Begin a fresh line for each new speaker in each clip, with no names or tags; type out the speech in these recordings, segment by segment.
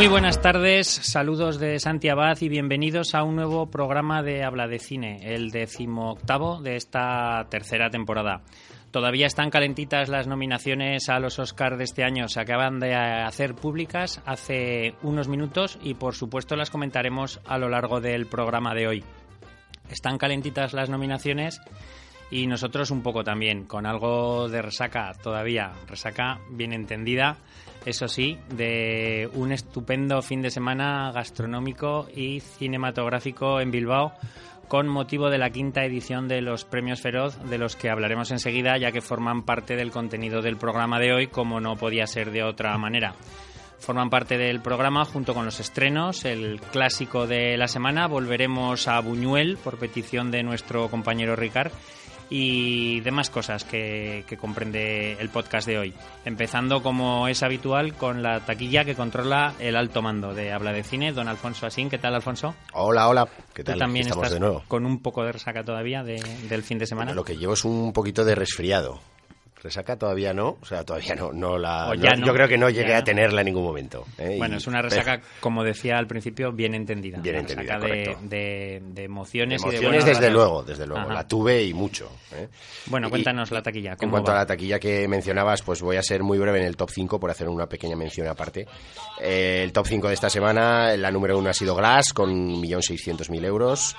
Muy buenas tardes, saludos de Santi Abad y bienvenidos a un nuevo programa de Habla de Cine, el decimoctavo de esta tercera temporada. Todavía están calentitas las nominaciones a los Oscars de este año. Se acaban de hacer públicas hace unos minutos y por supuesto las comentaremos a lo largo del programa de hoy. Están calentitas las nominaciones y nosotros un poco también, con algo de resaca todavía, resaca bien entendida, eso sí, de un estupendo fin de semana gastronómico y cinematográfico en Bilbao con motivo de la quinta edición de los Premios Feroz, de los que hablaremos enseguida, ya que forman parte del contenido del programa de hoy, como no podía ser de otra manera. Forman parte del programa junto con los estrenos, el clásico de la semana. Volveremos a Buñuel por petición de nuestro compañero Ricard y demás cosas que, que, comprende el podcast de hoy. Empezando, como es habitual, con la taquilla que controla el alto mando de Habla de Cine, don Alfonso Asín. ¿Qué tal, Alfonso?
Hola, hola. ¿Qué
tal?
Tú
también
Estamos
estás
de nuevo.
con un poco de resaca todavía de, del fin de semana.
Bueno, lo que llevo es un poquito de resfriado. Resaca todavía no, o sea, todavía no, no la.
No,
yo creo que no llegué a tenerla en ningún momento. ¿eh?
Bueno,
Y-
es una resaca, como decía al principio, bien entendida.
Bien
Una
entendida,
resaca de,
correcto.
de- de emociones, y de
Emociones, desde luego, desde luego.
Ajá.
La tuve y mucho. ¿eh?
Bueno,
Y-
cuéntanos la taquilla.
En
¿cómo
cuanto
va?
a la taquilla que mencionabas, pues voy a ser muy breve en el top 5 por hacer una pequeña mención aparte. Eh, el top 5 de esta semana, la número 1 ha sido Glass con 1.600.000 euros.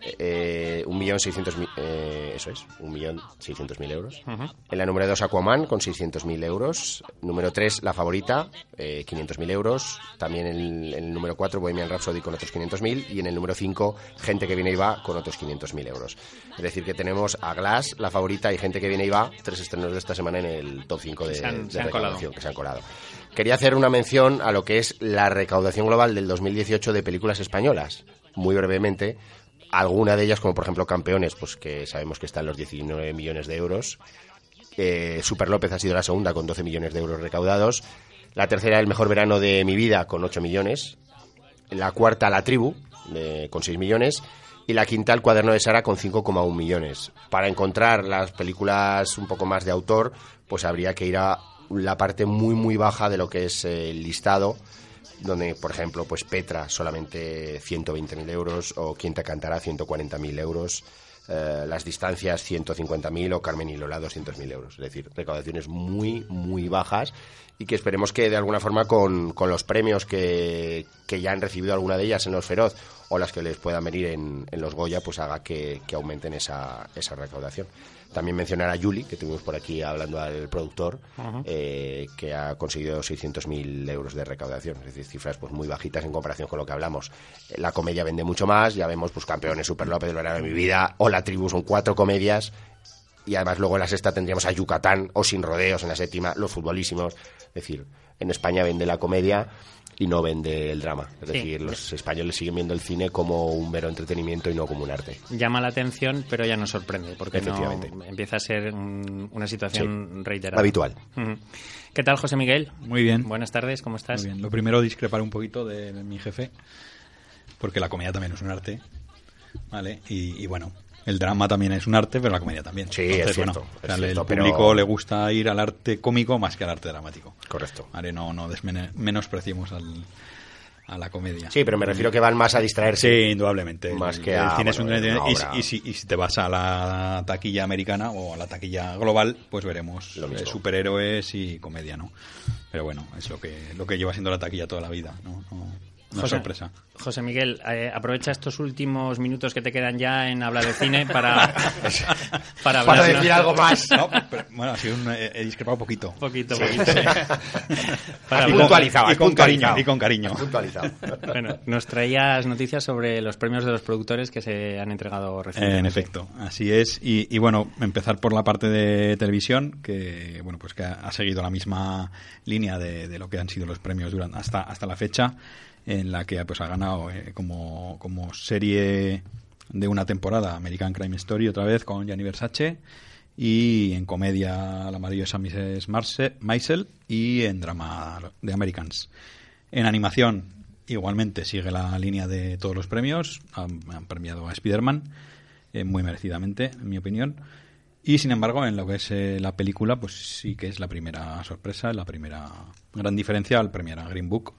Eh, 1.600.000, eh, eso es, 1.600.000 euros.
Ujú.
En la número 2, Aquaman, con 600.000 euros. Número 3, La Favorita, eh, 500.000 euros. También en el, en el número 4, Bohemian Rhapsody, con otros 500.000. Y en el número 5, Gente que viene y va, con otros 500.000 euros. Es decir, que tenemos a Glass, La Favorita y Gente que viene y va, tres estrenos de esta semana en el top 5 de,
Se han-
de
se han
recaudación, que se han colado. Quería hacer una mención a lo que es la recaudación global del 2018 de películas españolas. Muy brevemente, alguna de ellas, como por ejemplo Campeones, pues que sabemos que está en los 19 millones de euros. Eh, Super López ha sido la segunda con 12 millones de euros recaudados. La tercera, el mejor verano de mi vida, con 8 millones. La cuarta, La Tribu, con 6 millones. Y la quinta, El cuaderno de Sara, con 5,1 millones. Para encontrar las películas un poco más de autor, pues habría que ir a la parte muy, muy baja de lo que es el listado donde, por ejemplo, pues Petra solamente 120.000 euros o Quien te cantará 140.000 euros, eh, las distancias 150.000 o Carmen y Lola 200.000 euros. Es decir, recaudaciones muy, muy bajas y que esperemos que de alguna forma con, con los premios que, que ya han recibido alguna de ellas en los Feroz o las que les puedan venir en, en los Goya, pues haga que, que aumenten esa, esa recaudación. También mencionar a Yuli, que tuvimos por aquí hablando al productor, eh, que ha conseguido 600.000 euros de recaudación. Es decir, cifras pues muy bajitas en comparación con lo que hablamos. Eh, La comedia vende mucho más, ya vemos pues campeones, Super López, El verano de mi vida, o La tribu, son cuatro comedias. Y además luego en la sexta tendríamos a Yucatán o Sin Rodeos en la séptima, los futbolísimos. Es decir, en España vende la comedia y no vende el drama. Es
Sí.
decir, los españoles siguen viendo el cine como un mero entretenimiento y no como un arte.
Llama la atención, pero ya nos sorprende, porque no
Efectivamente.
empieza a ser un- una situación reiterada.
Habitual.
¿Qué tal, José Miguel?
Muy bien.
Buenas tardes, ¿cómo estás?
Muy bien. Lo primero, discrepar un poquito de, de mi jefe, porque la comedia también es un arte, ¿vale? Y, y bueno, el drama también es un arte, pero la comedia también.
Sí, es cierto,
bueno,
es
o sea,
cierto,
el
pero-
público le gusta ir al arte cómico más que al arte dramático.
Correcto.
¿Vale? No, no menospreciemos al, a la comedia.
Sí, pero me refiero que van más a distraerse.
Sí, indudablemente.
Más que
el
a,
cine es un
bueno, una
Y, si- y si, y si te vas a la taquilla americana o a la taquilla global, pues veremos
Lo mismo.
eh, superhéroes y comedia, ¿no? Pero bueno, es lo que lo que lleva siendo la taquilla toda la vida, ¿no? No- Una
José,
sorpresa.
José Miguel, eh, aprovecha estos últimos minutos que te quedan ya en Habla de Cine para, para hablar
Para decir algo más.
No, pero, bueno, ha sido un, he, he discrepado un poquito.
poquito, poquito. Para
Has
hablar-
puntualizado,
y con cariño,
puntualizado.
y con cariño.
Puntualizado.
Bueno, nos traías noticias sobre los premios de los productores que se han entregado recientemente.
En efecto, así es. Y, y, bueno, empezar por la parte de televisión, que bueno, pues que ha, ha seguido la misma línea de, de lo que han sido los premios durante, hasta, hasta la fecha, en la que pues ha ganado eh, como, como serie de una temporada American Crime Story otra vez con Gianni Versace y en comedia La maravillosa Mrs. Marce- Maisel y en drama de Americans. En animación igualmente sigue la línea de todos los premios. Han, han premiado a Spider-Man eh, muy merecidamente, en mi opinión. Y sin embargo, en lo que es eh, la película, pues sí que es la primera sorpresa, la primera gran diferencia al premiar a Green Book,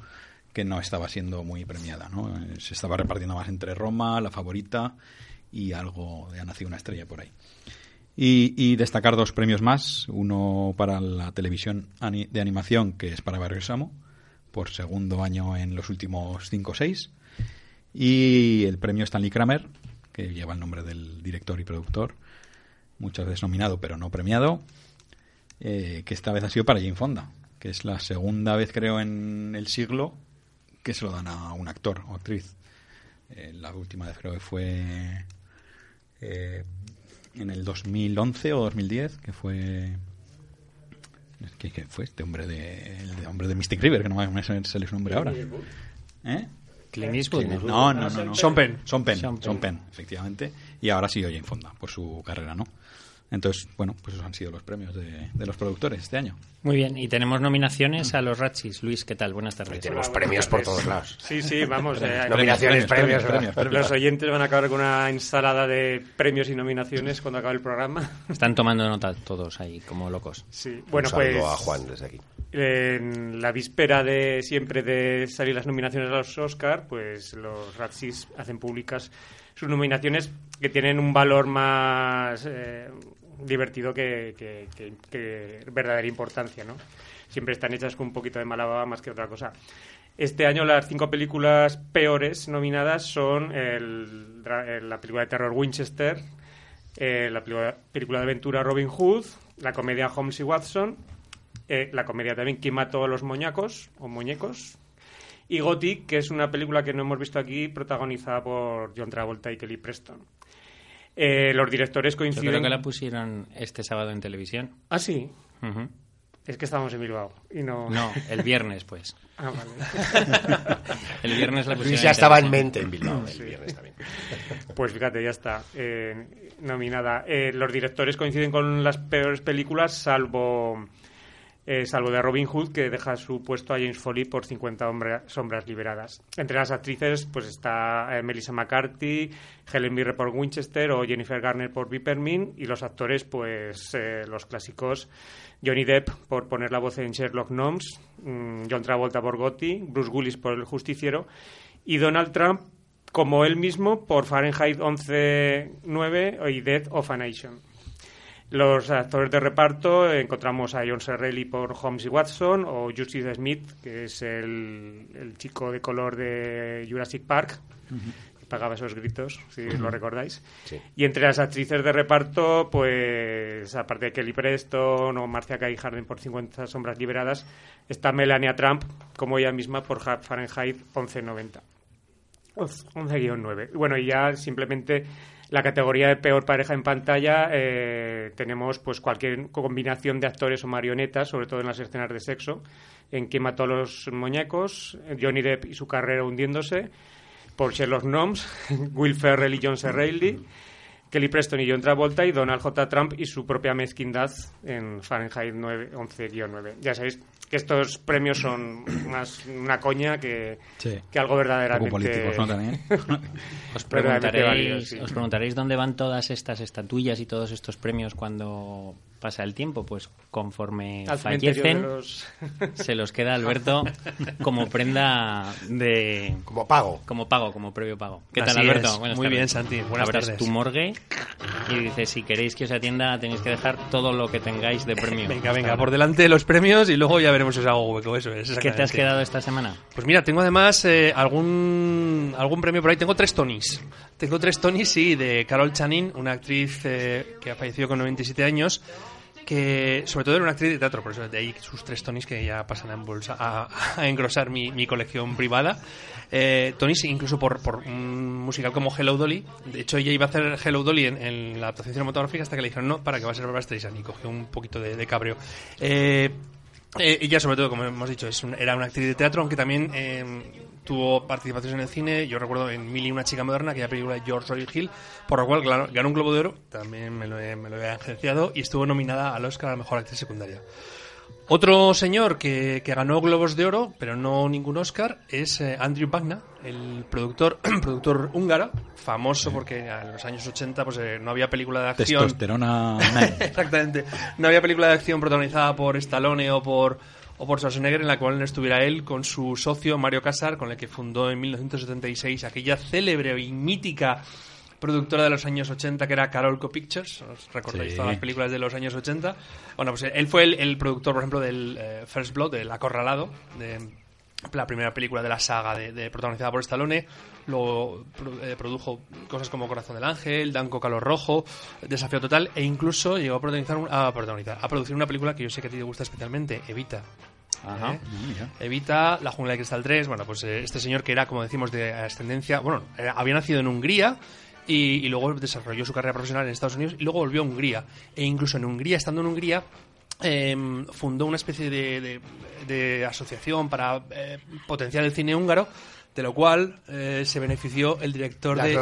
que no estaba siendo muy premiada. ¿no? Se estaba repartiendo más entre Roma, La Favorita y algo Ha nacido una estrella por ahí. Y, y destacar dos premios más, uno para la televisión de animación, que es para Barrio Samo, por segundo año en los últimos 5 o 6, y el premio Stanley Kramer, que lleva el nombre del director y productor, muchas veces nominado pero no premiado, eh, que esta vez ha sido para Jane Fonda, que es la segunda vez creo en el siglo que se lo dan a un actor o actriz. Eh, la última vez creo que fue eh, en el 2011 o 2010, que fue... ¿Qué, qué fue este hombre de, el de hombre de Mystic River? Que no me sale su nombre ahora. ¿Eh?
Clint Eastwood, ¿no?
No, no, no. no.
Sean Penn.
Son Penn,
Sean Penn.
Sean Penn, efectivamente. Y ahora sí Jane Fonda, por su carrera, ¿no? Entonces, bueno, pues esos han sido los premios de, de los productores este año.
Muy bien, y tenemos nominaciones a los Ratchis. Luis, ¿qué tal? Buenas tardes.
Tenemos premios por todos lados.
Sí, sí, vamos. eh,
Nominaciones, premios,
premios.
Los oyentes van a acabar con una ensalada de premios y nominaciones cuando acabe el programa.
Están tomando nota todos ahí, como locos.
Sí, bueno,
Un saludo
pues
a Juan desde aquí.
en la víspera de siempre de salir las nominaciones a los Oscar, pues los Razzies hacen públicas sus nominaciones que tienen un valor más eh, divertido que, que, que- verdadera importancia, ¿no? Siempre están hechas con un poquito de mala baba más que otra cosa. Este año las cinco películas peores nominadas son eh, la película de terror Winchester, eh, la película, película de aventura Robin Hood, la comedia Holmes y Watson, eh, la comedia también ¿Quién mató a los moñacos o muñecos? Y Gothic, que es una película que no hemos visto aquí, protagonizada por John Travolta y Kelly Preston. Eh, los directores
Yo
coinciden...
creo que la pusieron este sábado en televisión.
Ah, sí.
Ujú.
Es que estábamos en Bilbao y no...
No, el viernes, pues.
Ah, vale.
El viernes la pusieron
Luis ya estaba en mente en Bilbao el viernes también.
Pues fíjate, ya está. eh, nominada. Eh, los directores coinciden con las peores películas, salvo eh, salvo de Robin Hood, que deja su puesto a James Foley por 50 hombra- sombras liberadas. Entre las actrices pues está eh, Melissa McCarthy, Helen Mirren por Winchester o Jennifer Garner por Vipermin y los actores pues eh, los clásicos Johnny Depp por poner la voz en Sherlock Gnomes, mm, John Travolta por Gotti, Bruce Willis por El Justiciero y Donald Trump como él mismo por Fahrenheit 11.9 y Death of a Nation. Los actores de reparto encontramos a John. Reilly por Holmes y Watson o Justice Smith, que es el, el chico de color de Jurassic Park, que pagaba esos gritos, si lo recordáis.
Sí.
Y entre las actrices de reparto, pues aparte de Kelly Preston o Marcia Gay Harden por 50 sombras liberadas, está Melania Trump, como ella misma, por Fahrenheit 1190. 11-9. Bueno, y ya simplemente la categoría de peor pareja en pantalla eh, tenemos pues cualquier combinación de actores o marionetas, sobre todo en las escenas de sexo, en Quien mató a los muñecos, Johnny Depp y su carrera hundiéndose, por Sherlock Gnomes, Will Ferrell y John C. Reilly, Kelly Preston y John Travolta y Donald J. Trump y su propia mezquindad en Fahrenheit 9 11-9. Ya sabéis que estos premios son más una coña que,
Sí.
que algo
Poco
verdaderamente...
políticos, ¿no? También.
Os preguntaréis,
sí.
os preguntaréis dónde van todas estas estatuillas y todos estos premios cuando pasa el tiempo, pues conforme
Al
fallecen,
los-
se los queda Alberto como prenda de...
Como pago.
Como pago, como previo pago. ¿Qué tal, Alberto?
Muy
tardes.
bien, Santi. Buenas
Abres
tardes.
tu morgue y dices, si queréis que os atienda, tenéis que dejar todo lo que tengáis de premio.
Venga,
hasta
venga,
ahora.
por delante de los premios y luego ya veremos si os hago hueco. Eso es.
¿Qué te has quedado esta semana?
Pues mira, tengo además eh, algún, algún premio por ahí. Tengo tres Tonys. Tengo tres Tonys, sí, de Carol Channing, una actriz eh, que ha fallecido con 97 años, que sobre todo era una actriz de teatro, por eso de ahí sus tres Tonys que ya pasan a, embolsa- a, engrosar mi, colección privada. Eh, Tonys incluso por, por un musical como Hello Dolly. De hecho, ella iba a hacer Hello Dolly en, en la adaptación cinematográfica hasta que le dijeron no, para que va a ser Barbara Streisand y cogió un poquito de, de cabreo. Eh, eh, ella, sobre todo, como hemos dicho, era una actriz de teatro, aunque también eh, tuvo participaciones en el cine. Yo recuerdo en Mil una chica moderna, aquella película de George Roy Hill, por lo cual ganó, ganó un Globo de Oro, también me lo, he, me agenciado, y estuvo nominada al Oscar a la Mejor Actriz Secundaria. Otro señor que, que ganó Globos de Oro, pero no ningún Oscar, es eh, Andrew Bagna, el productor, productor húngaro, famoso porque en los años 80 pues, eh, no había película de acción.
Testosterona.
Exactamente. No había película de acción protagonizada por Stallone o por, o por Schwarzenegger en la cual no estuviera él con su socio Mario Casar, con el que fundó en 1976 aquella célebre y mítica productora de los años 80 que era Carolco Pictures. ¿Os recordáis
Sí.
todas las películas de los años 80? Bueno, pues él fue el, el productor, por ejemplo, del eh, First Blood, del Acorralado, de la primera película de la saga de, de- protagonizada por Stallone. Luego eh, produjo cosas como Corazón del Ángel, Danco Calor Rojo, Desafío Total, e incluso llegó a protagonizar, un- a, protagonizar, a producir una película que yo sé que a ti te gusta especialmente, Evita.
Ajá.
¿Eh? Evita, La Jungla de Cristal 3, bueno, pues eh, este señor que era, como decimos, de ascendencia, bueno, había nacido en Hungría y, y luego desarrolló su carrera profesional en Estados Unidos y luego volvió a Hungría. E incluso en Hungría, estando en Hungría, em, fundó una especie de, de- de asociación para eh, potenciar el cine húngaro, de lo cual eh, se benefició el director
Las
de...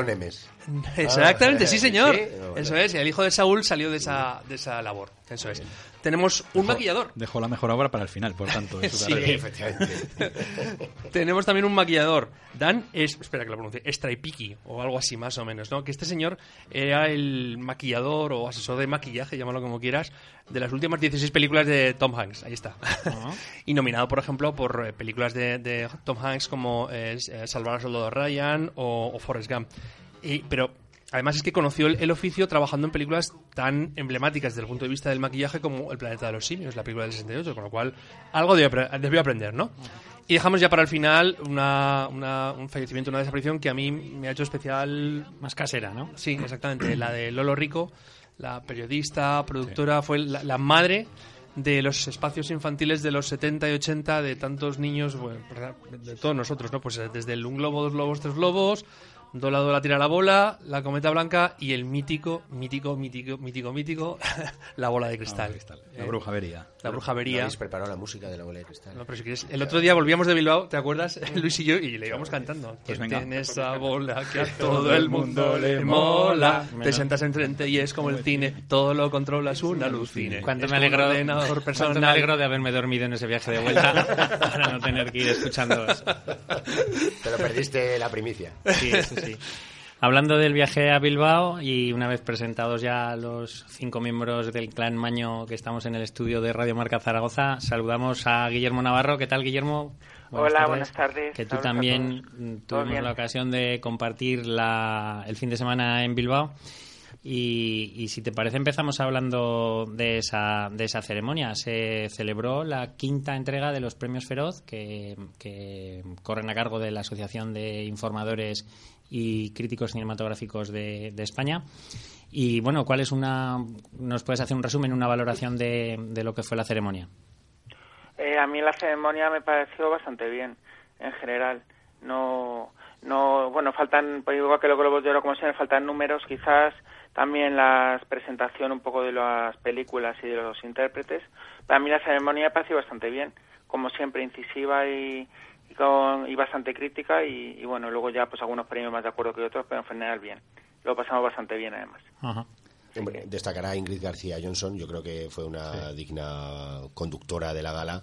Exactamente,
Ah,
sí señor.
sí, bueno.
Eso es, y el hijo de Saúl salió de esa, de esa labor. Eso es. Tenemos un maquillador.
Dejó la mejor obra para el final, por tanto. de su
Sí.
efectivamente.
Tenemos también un maquillador, Dan, es, espera que lo pronuncie, Straipiki, o algo así más o menos, ¿no? Que este señor era el maquillador o asesor de maquillaje, llámalo como quieras, de las últimas 16 películas de Tom Hanks, ahí está. y nominado, por ejemplo, por eh, películas de, de Tom Hanks como eh, Salvar al Soldado Ryan o, o Forrest Gump. Y- pero además es que conoció el, el oficio trabajando en películas tan emblemáticas desde el punto de vista del maquillaje como El planeta de los simios, la película del 68, con lo cual algo debió, apre- debió aprender, ¿no? Y dejamos ya para el final una, una- un fallecimiento, una desaparición que a mí me ha hecho especial
Más casera, ¿no?
Sí, exactamente. La de Lolo Rico, la periodista, productora, fue la, la madre de los espacios infantiles de los 70 y 80 de tantos niños, bueno, de todos nosotros, ¿no? Pues eh, desde el Un globo, dos globos, tres globos, Dola Dola tira la bola, la cometa blanca y el mítico, mítico, mítico, mítico, mítico, la bola de cristal.
La
Eh,
bruja vería.
La bruja
¿No
vería.
habéis preparado la música de la bola de cristal?
No, pero si quieres, el otro día volvíamos de Bilbao, ¿te acuerdas? Luis y yo, y le íbamos cantando.
Pues venga.
tiene esa bola que a todo el mundo le mola. Te sientas enfrente y es como el cine, todo lo controlas un alucine.
Cuánto me alegro, cuánto me alegro de haberme dormido en ese viaje de vuelta para no tener que ir escuchando eso.
Te lo perdiste la primicia.
Sí, eso sí. Hablando del viaje a Bilbao y una vez presentados ya los cinco miembros del clan Maño que estamos en el estudio de Radio Marca Zaragoza, saludamos a Guillermo Navarro. ¿Qué tal, Guillermo?
Hola, buenas tardes.
Que tú también tuvimos la ocasión de compartir la- el fin de semana en Bilbao. Y, y si te parece, empezamos hablando de esa, de esa ceremonia. Se celebró la quinta entrega de los premios Feroz, que, que corren a cargo de la Asociación de Informadores y Críticos Cinematográficos de, de España. Y bueno, ¿cuál es una. ¿Nos puedes hacer un resumen, una valoración de, de lo que fue la ceremonia?
Eh, a mí la ceremonia me pareció bastante bien, en general. No, no, bueno, faltan, pues igual que los Globos de Oro, como siempre, faltan números, quizás también la presentación un poco de las películas y de los intérpretes. Pero a mí la ceremonia me pareció bastante bien, como siempre, incisiva y, y, bastante crítica. Y, y bueno, luego ya, pues algunos premios más de acuerdo que otros, pero en general bien. Lo pasamos bastante bien, además.
Ajá.
Hombre, destacará Ingrid García Johnson, yo creo que fue una digna conductora de la gala,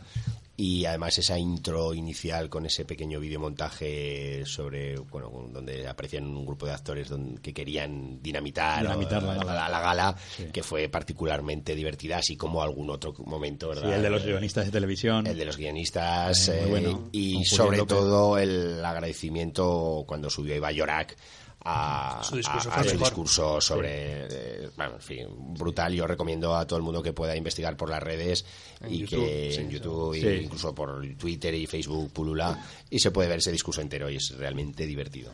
y además esa intro inicial con ese pequeño videomontaje sobre bueno donde aprecian un grupo de actores que querían dinamitar,
la gala.
la, la gala,
Sí.
que fue particularmente divertida así como algún otro momento
Sí,
¿verdad?
el de los guionistas de televisión.
el de los guionistas
Eh, muy
eh, y sobre todo el agradecimiento cuando subió Iba Llorac a,
Su discurso
a- a sobre eh, bueno, en fin, brutal yo recomiendo a todo el mundo que pueda investigar por las redes
En
y
YouTube,
que
sí,
en. YouTube
Sí.
e incluso por Twitter y Facebook pulula y se puede ver ese discurso entero y es realmente divertido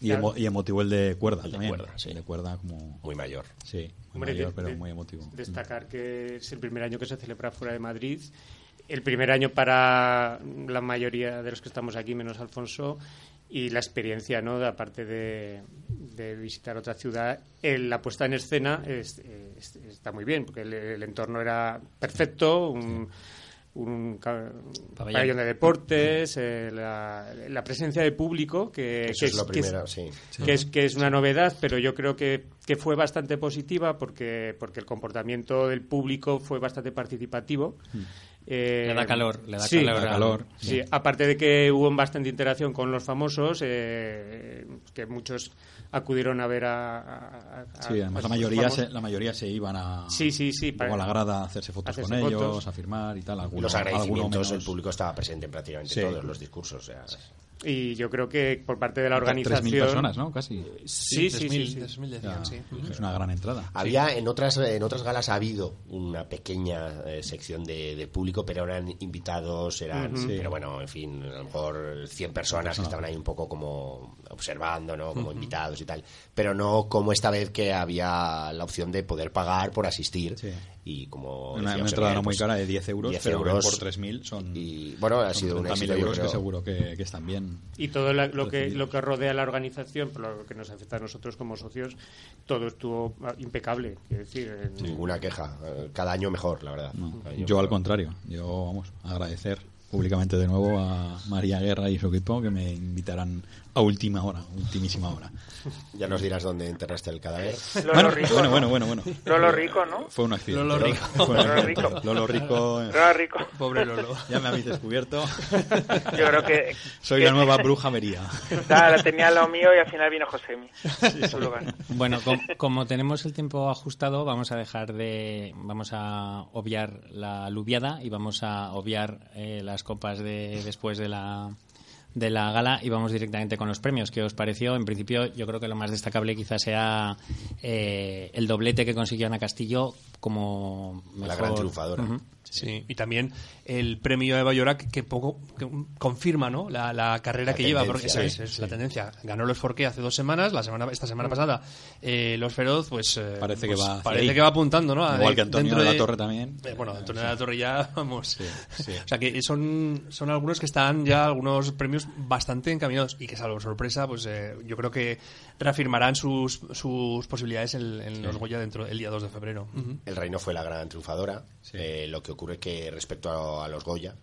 y, emo- y emotivo el de cuerda
El de
también.
cuerda, sí.
El de cuerda como...
muy mayor
Sí, muy
Hombre,
mayor,
de-
pero
de-
muy emotivo.
Destacar que es el primer año que se celebra fuera de Madrid. El primer año para la mayoría de los que estamos aquí, menos Alfonso, y la experiencia, ¿no? De- aparte de, de visitar otra ciudad, el- la puesta en escena es- es- está muy bien, porque el, el entorno era perfecto, un, un
Pabellón.
de deportes, eh, la, la presencia de público, que,
eso
que
es lo
que
primero sí
que es que es una novedad, pero yo creo que, que fue bastante positiva porque porque el comportamiento del público fue bastante participativo. Eh,
Le da calor, le da
sí,
calor.
Le da calor.
Sí, aparte de que hubo bastante interacción con los famosos, eh, que muchos acudieron a ver a. a- a-
Sí, además
a
la mayoría, se, la mayoría se iban a,
Sí, sí, sí,
poco a la grada a hacerse fotos
hacerse
con ellos, a firmar y tal. Alguno,
los agradecimientos
menos.
el público estaba presente en prácticamente
Sí.
todos los discursos o sea,
Y yo creo que por parte de la organización.
mil personas, ¿no? Casi.
Sí, sí, sí.
3.000,
sí.
3.000
Ya,
decían, sí.
Es una gran entrada.
Había en otras en otras galas ha habido una pequeña eh, sección de, de público, pero eran invitados, eran, pero bueno, en fin, a lo mejor 100 personas que estaban ahí un poco como observando, ¿no? Como invitados y tal, pero no como esta vez que había la opción de poder pagar por asistir
Sí.
Y como
Una, entrada no muy
pues,
cara de 10 euros,
10
pero
euros
por 3.000 son,
y bueno, ha
son
sido un
30.000
éxito,
euros que seguro que, que están bien.
Y todo la- lo, que, lo que rodea a la organización, por lo que nos afecta a nosotros como socios, todo estuvo impecable. Quiero decir, en-
Ninguna queja, eh, cada año mejor, la verdad.
No,
Cada año
yo al contrario, yo vamos a agradecer públicamente de nuevo a María Guerra y su equipo que me invitarán a última hora, ultimísima hora.
Ya nos dirás dónde enterraste el cadáver.
Lolo
bueno,
Rico,
bueno,
¿no?
bueno, bueno, bueno.
Lolo Rico, ¿no?
Fue un accidente.
Lolo Rico.
Lolo. Rico.
Lolo Rico. eh,
Lolo Rico.
Pobre Lolo.
Ya me habéis descubierto.
Yo creo que...
Soy
que-
la nueva bruja Mería.
Nada, tenía lo mío y al final vino Josemi. su lugar.
Bueno, com- como tenemos el tiempo ajustado, vamos a dejar de. Vamos a obviar la aluviada y vamos a obviar eh, las copas de después de la de la gala y vamos directamente con los premios. ¿Qué os pareció? En principio, yo creo que lo más destacable quizás sea eh, el doblete que consiguió Ana Castillo como mejor...
La gran triunfadora.
Sí, y también el premio Eva Llorac que poco que confirma ¿no? la, la carrera
La
que lleva, porque esa es, la tendencia. Ganó los Forqué hace dos semanas, la semana esta semana pasada eh, los Feroz, pues eh,
Parece
pues,
que va hacia
parece que va apuntando, ¿no?
Igual que Antonio
dentro
de la Torre también.
Eh, bueno, Antonio de la Torre ya, vamos. O sea que son, son algunos que están ya algunos premios bastante encaminados y que salvo sorpresa, pues eh, yo creo que reafirmarán sus, sus posibilidades en, en los Goya dentro el día 2 de febrero. Ujú.
El Reino fue la gran triunfadora. Eh, lo que ocurre que respecto a, a los Goya,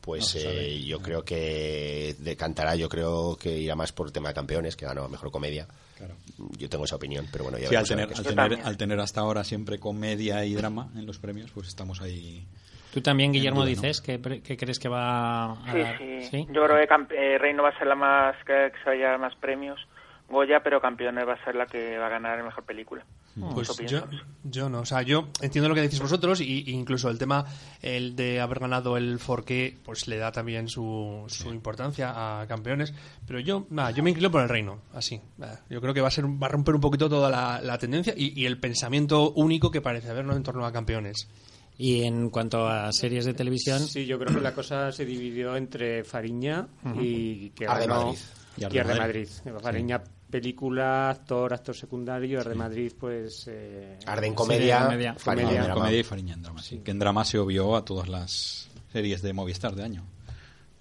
pues
No sabe.
eh, yo creo que decantará, yo creo que irá más por el tema de campeones, que ganó mejor comedia.
Claro.
Yo tengo esa opinión, pero bueno, ya
Sí, al tener,
qué
al,
sucede.
tener, al tener hasta ahora siempre comedia y drama en los premios, pues estamos ahí.
Tú también, Guillermo,
duda, ¿no?
dices que, pre- que crees que va a
Sí,
dar-
sí. Yo creo que eh, Reino va a ser la más que, que se vaya a más premios. Goya, pero Campeones va a ser la que va a ganar en mejor película.
Pues
Eso
yo, yo no, o sea, yo entiendo lo que decís vosotros y, y incluso el tema el de haber ganado el Forqué pues le da también su, su importancia a campeones, pero yo nada, yo me inclino por el reino, así. Yo creo que va a ser va a romper un poquito toda la, la tendencia y, y el pensamiento único que parece haber ¿no? en torno a campeones.
Y en cuanto a series de televisión,
Sí, yo creo que la cosa se dividió entre Fariña y que
Arde
ganó-
Madrid.
Y Arde Madrid.
Madrid. Fariña película, actor, actor secundario, Arde Madrid pues eh,
Arde en
Sí,
comedia,
comedia.
Fariña
Comedia.
en drama.
Comedia y Fariña en drama, sí. Que en drama se obvió a todas las series de Movistar de año.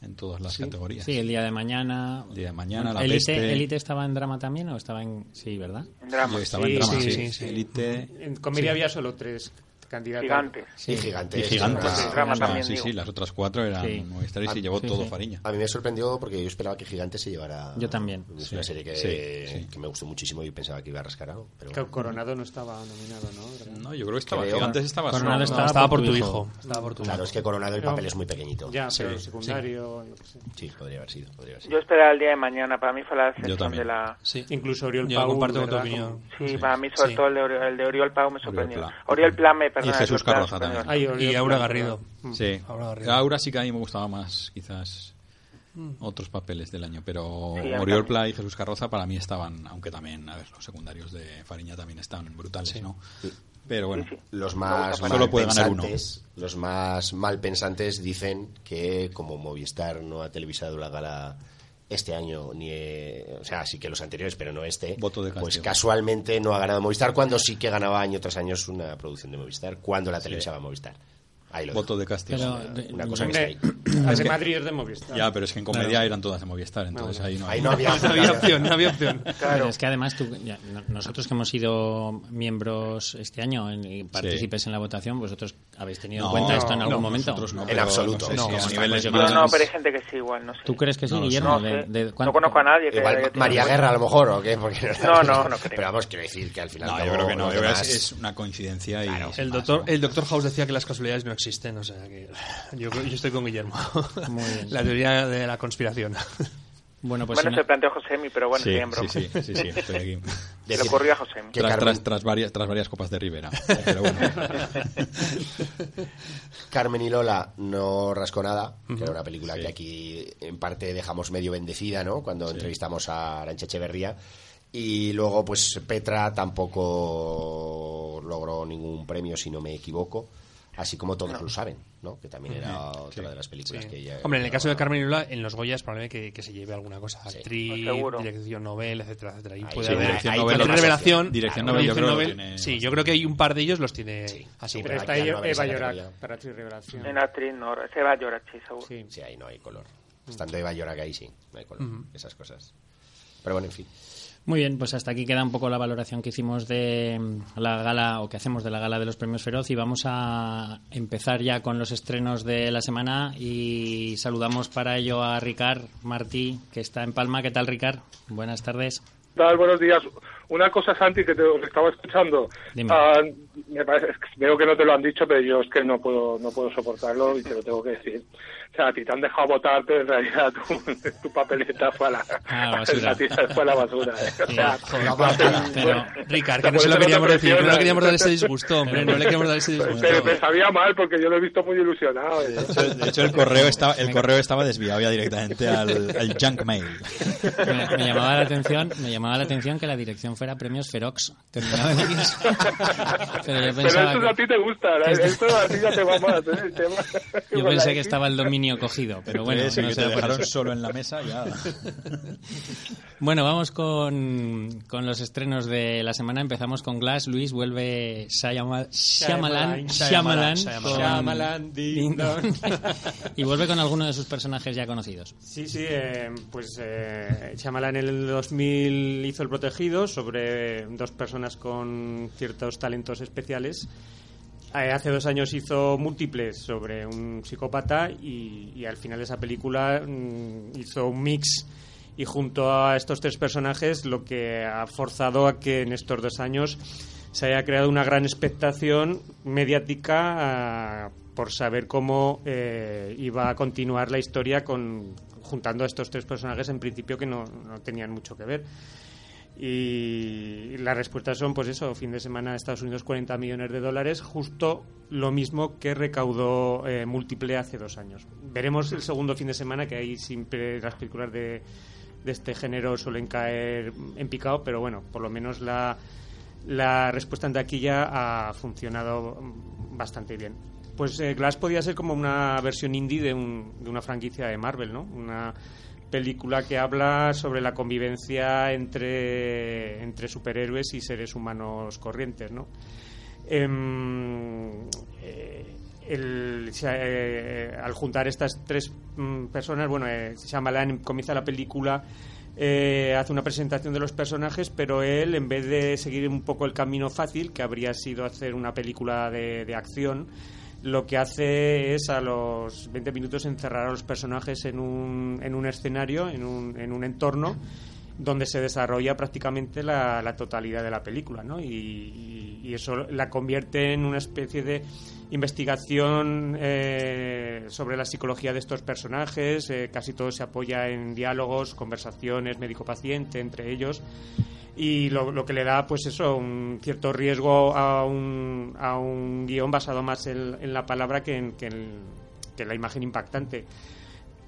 En todas las categorías.
sí, el día de mañana.
El día de mañana, la
Elite,
peste.
Elite estaba en drama también o estaba en. Sí, ¿verdad?
Drama.
Yo estaba
Sí,
en drama,
sí,
sí.
sí, sí.
Elite.
en comedia había solo tres candidata.
Gigantes.
Y gigantes.
Y gigantes.
Ah,
Sí,
sí, sí, las otras cuatro eran
Sí.
Movistar y se
Ah,
llevó
sí,
todo
sí.
Fariña.
A mí me sorprendió porque yo esperaba que Gigantes se llevara.
Yo también.
Es
Sí.
una serie que,
Sí, sí.
que me gustó muchísimo y pensaba que iba a rascar algo. Pero
Que Coronado no estaba nominado, ¿no?
No, yo creo que estaba.
Creo.
Gigantes estaba
Coronado
solo.
estaba
estaba
por
por
tu hijo.
hijo. Estaba por tu
Claro,
hijo.
es que Coronado el
No.
papel es muy pequeñito.
Ya,
Sí,
pero
sí.
secundario, yo.
Sí, podría haber sido. Podría haber sido.
Yo esperaba el día de mañana. Para mí fue la decepción de la...
Sí.
Incluso Oriol
Yo
Pau,
comparto con tu opinión.
Sí, para mí sobre
Sí.
todo el de, Oriol, Pau me sorprendió. Oriol Pla me
Y Jesús Carroza también.
Ay,
Y Aura Garrido.
Sí.
Aura Garrido.
Aura sí que a mí me gustaba más, quizás, otros papeles del año. Pero
Sí,
Oriol. Pla y Jesús Carroza para mí estaban, aunque también, a ver, los secundarios de Fariña también están brutales, ¿no? Pero bueno,
Los más
Solo
puede ganar uno.
los más mal pensantes dicen que como Movistar no ha televisado la gala este año ni eh, o sea sí que los anteriores pero no este
Voto de
pues casualmente no ha ganado Movistar cuando sí que ganaba año tras año una producción de Movistar cuando la televisaba Movistar ahí lo
voto de castigo.
Pero,
una, una
de-
cosa que ahí.
las de Madrid es de Movistar.
Ya, pero es que en comedia eran todas de Movistar, entonces ahí no
ahí no había,
No había opción, no había opción.
Pero es que además tú, ya, no- nosotros que hemos sido miembros este año en- y partícipes en la votación, vosotros habéis tenido en cuenta esto en algún
no,
momento.
no,
En
pero
absoluto.
sé
No, no,
niveles
yo
No, pero hay gente que sí, igual, no sé.
¿Tú crees que sí,
sé.
Guillermo?
No,
De-
sé.
de-
no
¿cuánto-
conozco a nadie que tenido
María. Guerra a lo mejor o qué Porque
No, no, no
pero vamos quiero decir que al final
No, yo creo que no. es, es una coincidencia
el doctor House decía que las casualidades no existen, o sea que yo, yo estoy con Guillermo.
Muy bien.
La teoría de la conspiración.
Bueno, pues
Bueno,
si
se planteó Josemi, pero bueno,
Sí,
sí, en broma.
sí, sí, sí, sí, estoy aquí.
Se le ocurrió a Josemi.
Tras, tras, tras varias, tras varias copas de Rivera. Pero bueno.
Carmen y Lola no rascó nada, que era una película que aquí en parte dejamos medio bendecida, ¿no? Cuando entrevistamos a Arancha Echeverría. Y luego, pues Petra tampoco logró ningún premio, si no me equivoco. Así como todos lo saben, ¿no? Que también era otra de las películas que ella.
Hombre, en el caso de Carmen y Lola, en los Goyas probablemente que, que se lleve alguna cosa.
Sí.
Actriz,
Seguro.
dirección novel, etcétera, etcétera. Y
Ahí
puede
sí,
haber
dirección novel
revelación.
Dirección novel yo creo que
novel,
tiene
Sí, yo creo que hay un par de ellos los tiene así.
Sí,
Pero está
no
Eva Llorac para actriz revelación.
En actriz no, se va a llorar, sí, seguro.
Sí.
Sí, ahí no hay color. Estando Eva Llora que ahí sí, no hay color. Esas cosas. Pero bueno, en fin.
Muy bien, pues hasta aquí queda un poco la valoración que hicimos de mm, la gala o que hacemos de la gala de los premios Feroz y vamos a empezar ya con los estrenos de la semana y saludamos para ello a Ricard Martí que está en Palma. ¿Qué tal Ricard? Buenas tardes.
tal? Buenos días. Una cosa, Santi, que te estaba escuchando.
Dime.
Ah, me parece, veo que no te lo han dicho, pero yo es que no puedo no puedo soportarlo y te lo tengo que decir. O sea, a ti te han dejado votar, pero en realidad tu, tu papeleta fue a la,
A la basura.
a ti fue a la basura. ¿eh? O sea, lo hacen-
pero
Ricard, que no se lo queríamos decir, no le queríamos dar ese disgusto, hombre, no le queríamos dar ese disgusto.
Pero me sabía mal porque yo lo he visto muy ilusionado. ¿eh?
De hecho, de hecho, el correo estaba, el correo estaba desviado ya directamente al, al junk mail.
me, me llamaba la atención, me llamaba la atención que la dirección fuera Premios Ferox. Terminado en X. Pero yo
Pero
pensaba
a
que,
ti te gusta, ¿eh? esto a ti ya te va más. ¿eh? El tema-
yo
la
pensé que estaba el dominio cogido, pero bueno,
Ese
no
que te dejaron
eso.
solo en la mesa ya.
Bueno, vamos con, con los estrenos de la semana. Empezamos con Glass. Luis vuelve Shyama- Shyamalan, Shyamalan,
Shyamalan,
Shyamalan, ding dong.
y vuelve con alguno de sus personajes ya conocidos.
Sí, sí, eh, pues eh, Shyamalan en el 2000 hizo El Protegido sobre dos personas con ciertos talentos especiales. Eh, hace dos años hizo Múltiples sobre un psicópata y, al final de esa película mm, hizo un mix y junto a estos tres personajes lo que ha forzado a que en estos dos años se haya creado una gran expectación mediática ah, por saber cómo eh, iba a continuar la historia con juntando a estos tres personajes en principio que no, no tenían mucho que ver. Y las respuestas son, pues eso, fin de semana Estados Unidos 40 millones de dólares, justo lo mismo que recaudó eh, Múltiple hace dos años. Veremos el segundo fin de semana, que ahí siempre las películas de, de este género suelen caer en picado, pero bueno, por lo menos la, la respuesta en taquilla ha funcionado bastante bien. Pues eh, Glass podía ser como una versión indie de, un- de una franquicia de Marvel, ¿no? Una película que habla sobre la convivencia entre, entre superhéroes y seres humanos corrientes, ¿no? Em, eh, el- se- eh, al juntar estas tres mm, personas, bueno, eh, Shyamalan comienza la película eh, hace una presentación de los personajes, pero él, en vez de seguir un poco el camino fácil, que habría sido hacer una película de, de acción, lo que hace es a los 20 minutos encerrar a los personajes en un, en un escenario, en un, en un entorno donde se desarrolla prácticamente la, la totalidad de la película, ¿no? Y, y eso la convierte en una especie de investigación eh, sobre la psicología de estos personajes. eh, casi todo se apoya en diálogos, conversaciones médico-paciente entre ellos. Y lo, que le da, pues eso, un cierto riesgo a un, a un guion basado más en, en la palabra que en, que la imagen impactante.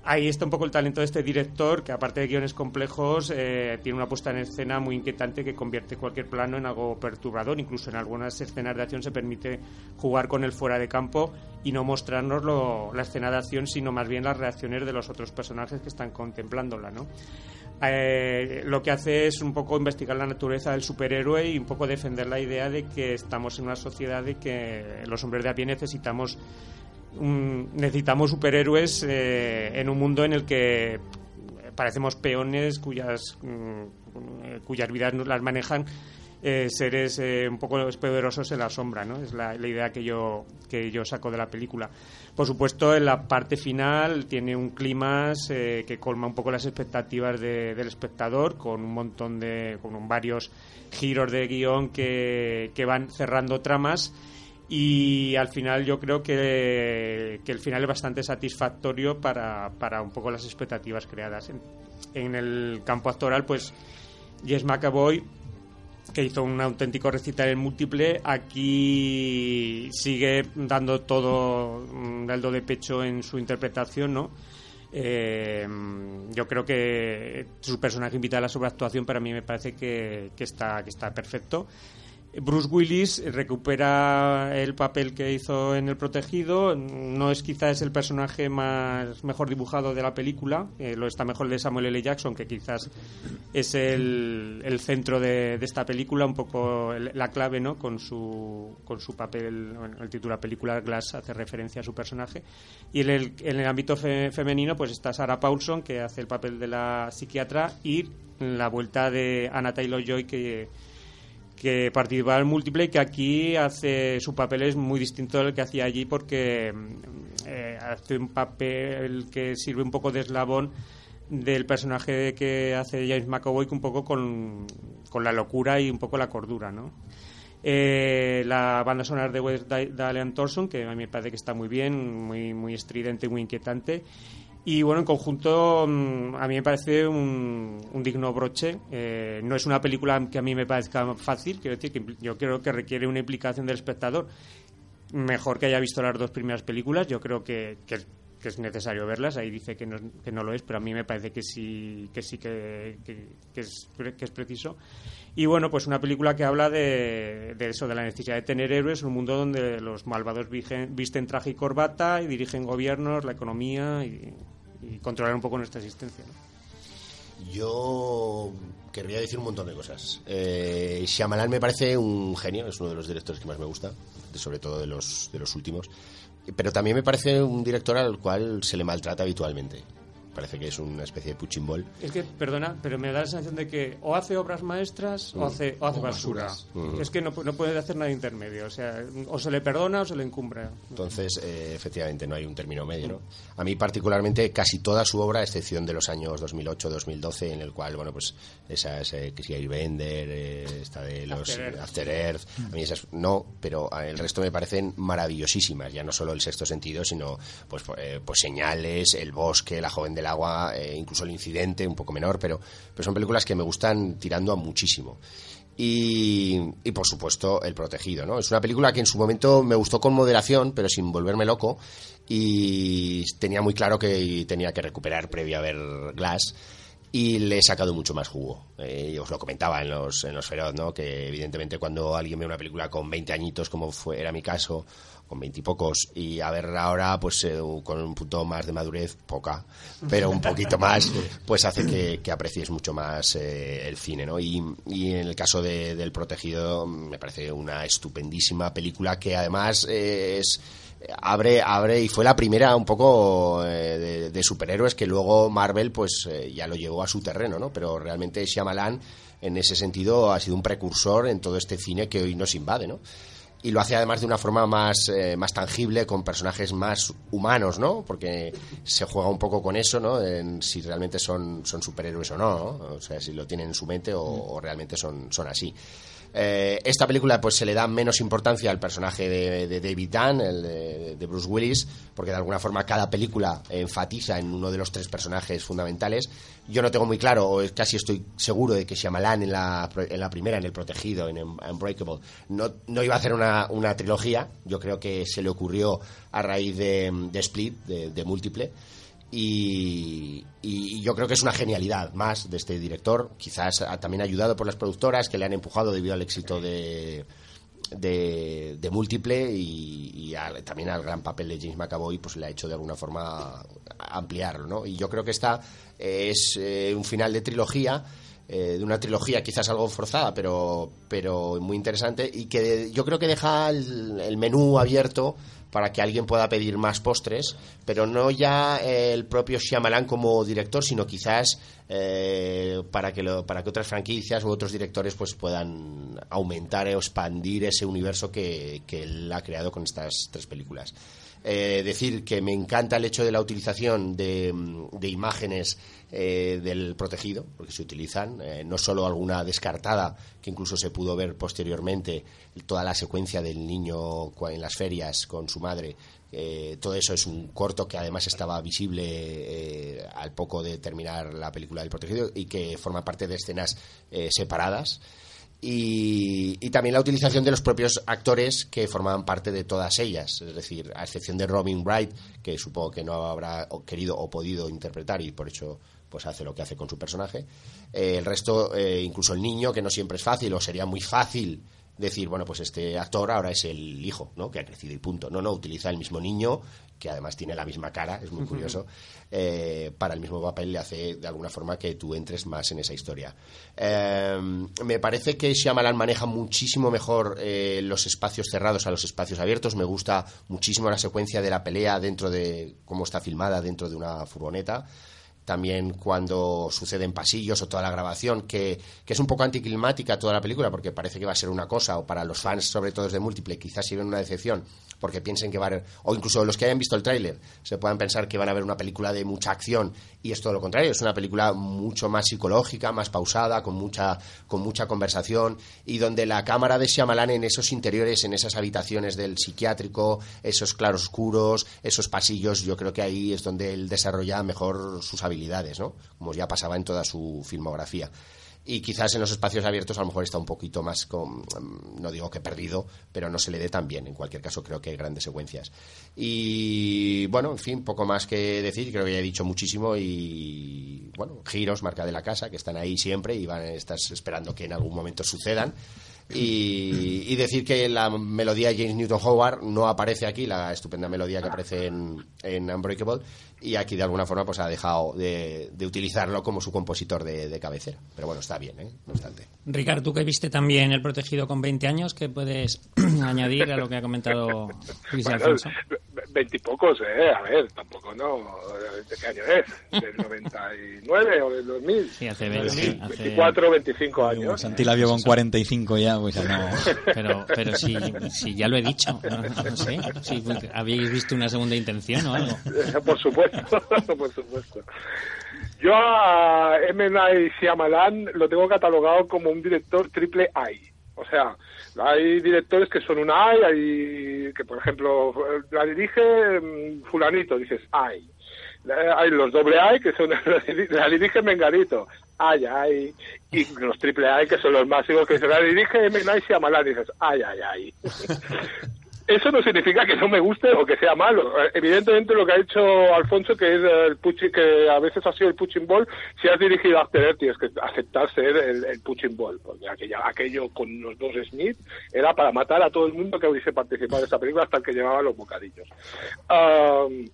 Ahí está un poco el talento de este director, que aparte de guiones complejos, eh, tiene una puesta en escena muy inquietante que convierte cualquier plano en algo perturbador. Incluso en algunas escenas de acción se permite jugar con el fuera de campo y no mostrarnos lo- la escena de acción, sino más bien las reacciones de los otros personajes que están contemplándola, ¿no? Eh, lo que hace es un poco investigar la naturaleza del superhéroe y un poco defender la idea de que estamos en una sociedad de que los hombres de a pie necesitamos necesitamos superhéroes eh, en un mundo en el que parecemos peones cuyas mm, cuyas vidas las manejan eh, seres eh, un poco poderosos en la sombra, ¿no? Es la, idea que yo que yo saco de la película. Por supuesto, en la parte final tiene un clímax eh, que colma un poco las expectativas de- del espectador con un montón de con varios giros de guion que, que van cerrando tramas y al final yo creo que, que el final es bastante satisfactorio para, para un poco las expectativas creadas. En, en el campo actoral, pues Jess McAvoy, que hizo un auténtico recital en múltiple, aquí sigue dando todo mm, el do de pecho en su interpretación, ¿no? Eh, yo creo que su personaje invita a la sobreactuación, pero a mí me parece que, que está, que está perfecto. Bruce Willis recupera el papel que hizo en El Protegido. No es quizás el personaje más mejor dibujado de la película. eh, lo está mejor de Samuel L. Jackson, que quizás es el, centro de, esta película, un poco el- la clave, ¿no? Con su, con su papel, el título de la película Glass hace referencia a su personaje. Y en el, en el ámbito fe- femenino, pues está Sarah Paulson, que hace el papel de la psiquiatra, y la vuelta de Anna Taylor-Joy, que que participa en múltiple y que aquí hace su papel es muy distinto del que hacía allí porque mm, eh, hace un papel que sirve un poco de eslabón del personaje que hace James McAvoy un poco con, con la locura y un poco la cordura, ¿no? Eh, la banda sonora de Wes Da- Dalian Thorson, que a mí me parece que está muy bien, muy, muy estridente, muy inquietante. Y bueno, en conjunto, mm, a mí me parece un, digno broche. Eh, no es una película que a mí me parezca fácil, quiero decir que yo creo que requiere una implicación del espectador. Mejor que haya visto las dos primeras películas, yo creo que, que, es necesario verlas. Ahí dice que no, que no lo es, pero a mí me parece que sí que, sí que, es, que es preciso. Y bueno, pues una película que habla de, de eso, de la necesidad de tener héroes, un mundo donde los malvados visten traje y corbata y dirigen gobiernos, la economía y, y controlar un poco nuestra existencia. ¿no?
Yo querría decir un montón de cosas. Eh, Shyamalan me parece un genio, es uno de los directores que más me gusta, sobre todo de los, de los últimos. Pero también me parece un director al cual se le maltrata habitualmente. Parece que es una especie de puchimbol.
Es que, perdona, pero me da la sensación de que o hace obras maestras o hace, o hace
O
basura.
basuras.
Mm.
Es que no, no puede hacer nada intermedio. O sea, o se le perdona o se le encumbra.
Entonces, eh, efectivamente, no hay un término medio. ¿no? A mí, particularmente, casi toda su obra, a excepción de los años 2008-2012, en el cual, bueno, pues esa es eh, que si Bender, eh, esta de los
After Earth.
After Earth, a mí esas no, pero el resto me parecen maravillosísimas. Ya no solo el sexto sentido, sino pues, eh, pues señales, el bosque, la joven del agua, eh, incluso el incidente, un poco menor, pero, pero son películas que me gustan tirando a muchísimo. Y, y, por supuesto El Protegido, ¿no? Es una película que en su momento me gustó con moderación, pero sin volverme loco y tenía muy claro que tenía que recuperar previo a ver Glass y le he sacado mucho más jugo. Eh, yo os lo comentaba en los, en los Feroz, ¿no? Que evidentemente cuando alguien ve una película con 20 añitos, como fue, era mi caso, con 20 y pocos, y a ver ahora, pues eh, con un punto más de madurez, poca, pero un poquito más, pues hace que, que aprecies mucho más eh, el cine, ¿no? Y, y en el caso de, del Protegido, me parece una estupendísima película que además eh, es abre, abre y fue la primera un poco eh, de, superhéroes que luego Marvel pues eh, ya lo llevó a su terreno, ¿no? Pero realmente Shyamalan en ese sentido ha sido un precursor en todo este cine que hoy nos invade, ¿no? y lo hace además de una forma más, eh, más tangible, con personajes más humanos, ¿no? Porque se juega un poco con eso, ¿no? En si realmente son, son superhéroes o no, ¿no? O sea, si lo tienen en su mente o, o realmente son, son así. Eh, esta película pues se le da menos importancia al personaje de, de David Dunn, el de, Bruce Willis, porque de alguna forma cada película enfatiza en uno de los tres personajes fundamentales. Yo no tengo muy claro, o casi estoy seguro de que Shyamalan en la, en la primera, en El Protegido, en Unbreakable, no, no iba a hacer una, una trilogía. Yo creo que se le ocurrió a raíz de, de Split, de, de Múltiple. Y, yo creo que es una genialidad más de este director, quizás ha, también ayudado por las productoras que le han empujado debido al éxito de, de, de Múltiple y, y al, también al gran papel de James McAvoy, pues le ha hecho de alguna forma ampliarlo, ¿no? Y yo creo que esta es eh, un final de trilogía, eh, de una trilogía quizás algo forzada, pero, pero muy interesante y que yo creo que deja el menú abierto para que alguien pueda pedir más postres, pero no ya el propio Shyamalan como director, sino quizás eh, para que para que otras franquicias u otros directores pues puedan aumentar o expandir ese universo que, que él ha creado con estas tres películas. Eh, decir que me encanta el hecho de la utilización de, imágenes eh, del protegido, porque se utilizan, eh, no solo alguna descartada, que incluso se pudo ver posteriormente, toda la secuencia del niño en las ferias con su madre, eh, todo eso es un corto que además estaba visible eh, al poco de terminar la película del protegido y que forma parte de escenas eh, separadas. Y, y, también la utilización de los propios actores que formaban parte de todas ellas, es decir, a excepción de Robin Wright, que supongo que no habrá querido o podido interpretar y por eso pues hace lo que hace con su personaje. Eh, el resto, eh, incluso el niño, que no siempre es fácil o sería muy fácil decir, bueno, pues este actor ahora es el hijo, ¿no? Que ha crecido y punto. No, no, utiliza el mismo niño, que además tiene la misma cara, es muy curioso, eh, para el mismo papel le hace de alguna forma que tú entres más en esa historia. Eh, me parece que Shyamalan maneja muchísimo mejor eh, los espacios cerrados a los espacios abiertos. Me gusta muchísimo la secuencia de la pelea dentro de cómo está filmada dentro de una furgoneta también cuando sucede en pasillos o toda la grabación, que, que, es un poco anticlimática toda la película, porque parece que va a ser una cosa, o para los fans, sobre todo de múltiple, quizás sirven una decepción, porque piensen que va a haber, o incluso los que hayan visto el tráiler, se puedan pensar que van a ver una película de mucha acción, y es todo lo contrario, es una película mucho más psicológica, más pausada, con mucha, con mucha conversación, y donde la cámara de Shyamalan en esos interiores, en esas habitaciones del psiquiátrico, esos claroscuros, esos pasillos, yo creo que ahí es donde él desarrolla mejor sus habilidades Como ya pasaba en toda su filmografía. Y quizás en los espacios abiertos a lo mejor está un poquito más, con, no digo que perdido, pero no se le dé tan bien. En cualquier caso, creo que hay grandes secuencias. Y bueno, en fin, poco más que decir. Creo que ya he dicho muchísimo. Y bueno, giros, marca de la casa, que están ahí siempre y van, estás esperando que en algún momento sucedan. Y, y, decir que la melodía de James Newton Howard no aparece aquí, la estupenda melodía que aparece en, en Unbreakable, y aquí de alguna forma pues ha dejado de, de utilizarlo como su compositor de, de, cabecera. Pero bueno, está bien, ¿eh? no obstante.
Ricardo, tú que viste también El Protegido con 20 años, ¿qué puedes añadir a lo que ha comentado Luis
bueno,
Alfonso?
Veintipocos, ¿eh? A ver, tampoco no. ¿De qué año es? ¿Del 99 o del 2000?
Sí, hace 20,
sí, 24, 25 años.
Santi la vio con 45 ya, pues ya no.
Pero, pero si, si ya lo he dicho, no, no sé. Si habéis visto una segunda intención o algo.
Por supuesto, por supuesto. Yo a M. Night Shyamalan lo tengo catalogado como un director triple A. O sea, hay directores que son un A, hay que por ejemplo la dirige fulanito, dices ay. Hay los doble A que son la dirige Menganito, ay ay. Y los triple A que son los máximos que se la dirige M. Night Shyamalan, dices ay ay ay. Eso no significa que no me guste o que sea malo. Evidentemente lo que ha hecho Alfonso, que es el puchi, que a veces ha sido el punching ball, si has dirigido a After tienes que aceptar ser el, el punching ball, porque aquello, aquello con los dos Smith era para matar a todo el mundo que hubiese participado en esta película hasta el que llevaba los bocadillos. Um,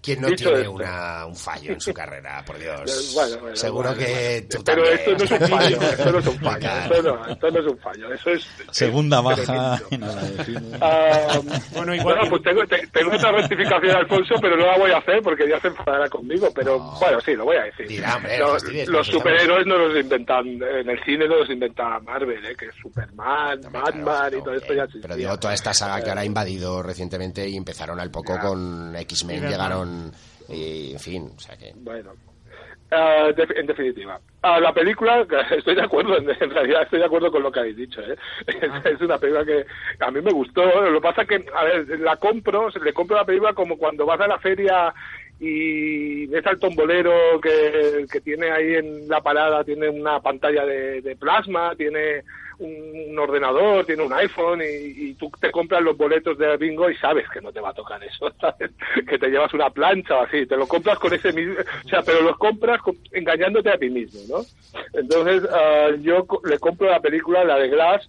¿Quién no
Dicho
tiene
esto.
una, un fallo en su carrera? Por Dios.
Bueno, bueno,
Seguro
bueno,
que
bueno.
tú
Pero
también.
esto no es un fallo, esto no es un fallo,
Claro.
esto no, esto no es un fallo, eso es...
Segunda
es
baja.
Ah,
Bueno, igual
bueno, pues tengo, te- tengo otra rectificación, Alfonso, pero no la voy a hacer porque ya se enfadará conmigo. Pero
No.
bueno, sí, lo voy a decir.
Dirá, hombre,
Los-
fastidies,
los superhéroes no los inventan, en el cine no los inventa Marvel, ¿eh? que es Superman, Batman
claro,
y todo
no,
esto
eh,
ya existía.
Pero digo, toda esta saga que ahora ha invadido recientemente y empezaron al poco
Ya.
con X-Men,
Y
Y, en fin, o sea que...
Bueno, de- en definitiva, Ah, la película, estoy de acuerdo, en, en realidad estoy de acuerdo con lo que habéis dicho. ¿eh?
Ah.
Es, es una película que a mí me gustó. Lo que pasa que, a ver, la compro, se le compro la película como cuando vas a la feria y ves al tombolero que, que tiene ahí en la parada, tiene una pantalla de, de plasma, tiene un, ordenador, tiene un iPhone y, y tú te compras los boletos de bingo y sabes que no te va a tocar eso. Que te llevas una plancha o así, te lo compras con ese mismo, o sea, pero los compras engañándote a ti mismo, ¿no? Entonces, ah, yo le compro la película, la de Glass,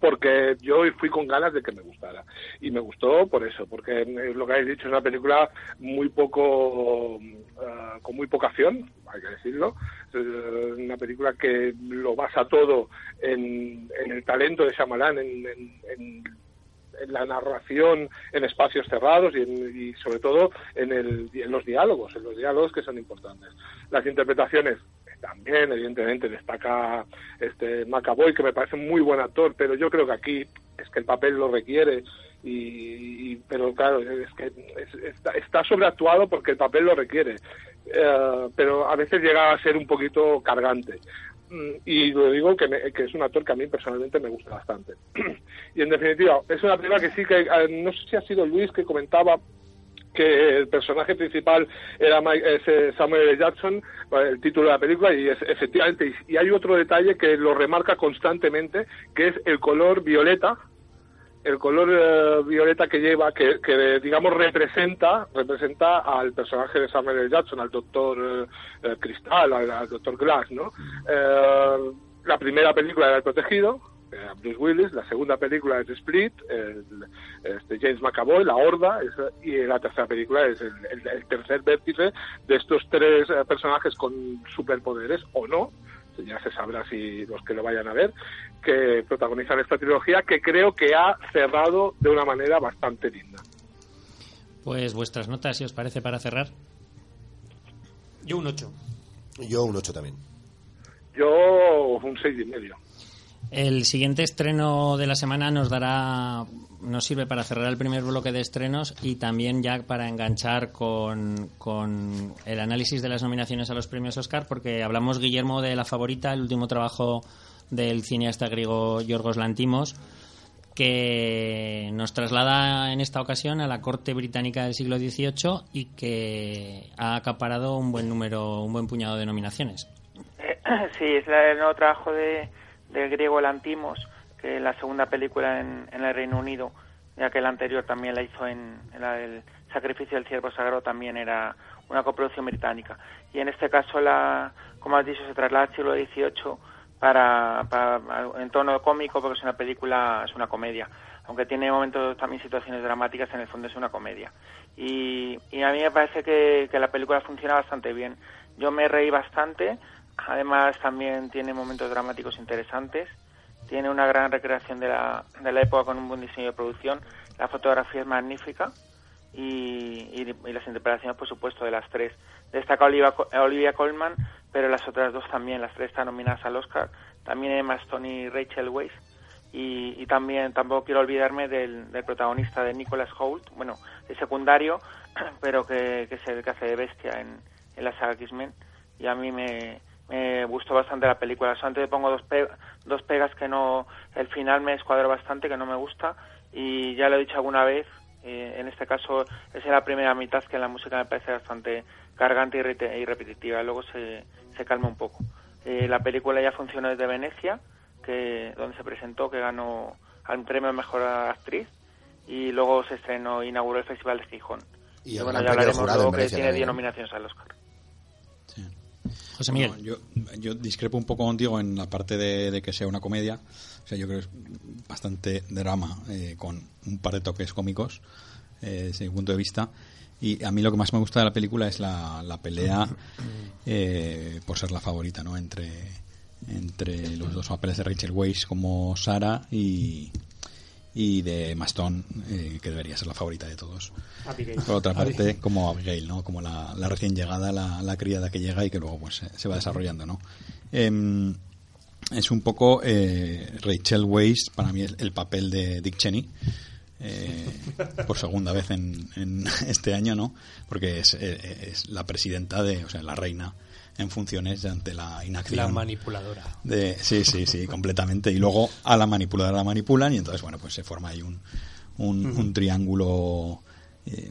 porque yo fui con ganas de que me gustara. Y me gustó por eso, porque eh, lo que habéis dicho es una película muy poco, ah, con muy poca acción, hay que decirlo. Eh, una película que lo basa todo en, el talento de Shyamalan, en- en la narración en espacios cerrados y, en- y sobre todo en, el, en los diálogos, en los diálogos que son importantes. Las interpretaciones también, evidentemente, destaca este McAvoy, que me parece un muy buen actor, pero yo creo que aquí es que el papel lo requiere. Y, pero claro, es que es- está, está sobreactuado porque el papel lo requiere. Eh, pero a veces llega a ser un poquito cargante. Mm, Y lo digo que, me- es un actor que a mí personalmente me gusta bastante. y en definitiva, es una película que sí que, eh, no sé si ha sido Luis que comentaba que el personaje principal era Mike- es, eh, Samuel L. Jackson, eh, el título de la película, y es, efectivamente, y, hay otro detalle que lo remarca constantemente, que es el color violeta, el color eh, violeta que lleva, que, que, digamos representa representa al personaje de Samuel L. Jackson, al doctor eh, eh, Cristal, al, al doctor Glass, ¿no? Eh, la primera película era El Protegido, era Bruce Willis, la segunda película es Split, el, este James McAvoy, La Horda, es- y la tercera película es el, el- el tercer vértice de estos tres eh, personajes con superpoderes o no, ya se sabrá si los que lo vayan a ver, que protagonizan esta trilogía que creo que ha cerrado de una manera bastante linda.
Pues vuestras notas, si os parece, para cerrar.
Yo un 8.
Yo un 8 también.
Yo un seis y medio.
El siguiente estreno de la semana nos dará, nos sirve para cerrar el primer bloque de estrenos y también ya para enganchar con, con el análisis de las nominaciones a los premios Oscar, porque hablamos, Guillermo, de La Favorita, el último trabajo del cineasta griego Yorgos Lantimos, que nos traslada en esta ocasión a la corte británica del siglo XVIII y que ha acaparado un buen número, un buen puñado de nominaciones.
Eh, Sí, es el nuevo trabajo de, del griego Lantimos, que es la segunda película en, en el Reino Unido, ya que la anterior también la hizo en, en la del Sacrificio del Ciervo Sagrado, también era una coproducción británica. Y en este caso, la, como has dicho, se traslada al siglo XVIII para, para en tono cómico, porque es una película, es una comedia. Aunque tiene momentos también situaciones dramáticas, en el fondo es una comedia. Y, y a mí me parece que la película funciona bastante bien. Yo me reí bastante, además también tiene momentos dramáticos interesantes, tiene una gran recreación de la, de la época con un buen diseño de producción, la fotografía es magnífica y, y- las interpretaciones, por supuesto, de las tres. Destaca Olivia, Co- Olivia Colman, pero las otras dos también, las tres están nominadas al Oscar. También Emma Stone y Rachel Weisz. Y, y también tampoco quiero olvidarme del, protagonista de Nicholas Hoult, bueno, de secundario, pero que, que es el que hace de bestia en, en la saga X-Men. Y a mí me, me gustó bastante la película. Solamente le pongo dos, pe- dos pegas que no. El final me escuadró bastante, que no me gusta. Y ya lo he dicho alguna vez, eh, en este caso es en la primera mitad que la música me parece bastante cargante y, rete- y repetitiva. Luego se, se calma un poco. Eh, la película ya funcionó desde Venecia, que donde se presentó, que ganó al premio Mejor Actriz. Y luego se estrenó, inauguró el Festival de Gijón.
Y el
bueno, ya hablaremos luego que tiene
también,
10
¿no?
nominaciones al Oscar.
José Miguel.
No, yo, yo discrepo un poco contigo en la parte de, de que sea una comedia. O sea, yo creo que es bastante drama, eh, con un par de toques cómicos, eh, desde mi punto de vista. Y a mí lo que más me gusta de la película es la, la pelea eh, por ser la favorita, ¿no? Entre, entre los dos papeles de Rachel Weisz como Sara y, y de Maston, eh, que debería ser la favorita de todos.
Abigail.
Por otra parte, como Abigail, ¿no? Como la, la recién llegada, la, la criada que llega y que luego pues se, se va desarrollando, ¿no? Em, es un poco eh, Rachel Weisz, para mí, el, el papel de Dick Cheney. eh, por segunda vez en, en este año, ¿no? Porque es, eh, es la presidenta de, o sea, la reina en funciones ante la inacción.
La manipuladora.
De, sí, sí, sí, completamente. Y luego a la manipuladora la manipulan y entonces, bueno, pues se forma ahí un, un, un triángulo eh,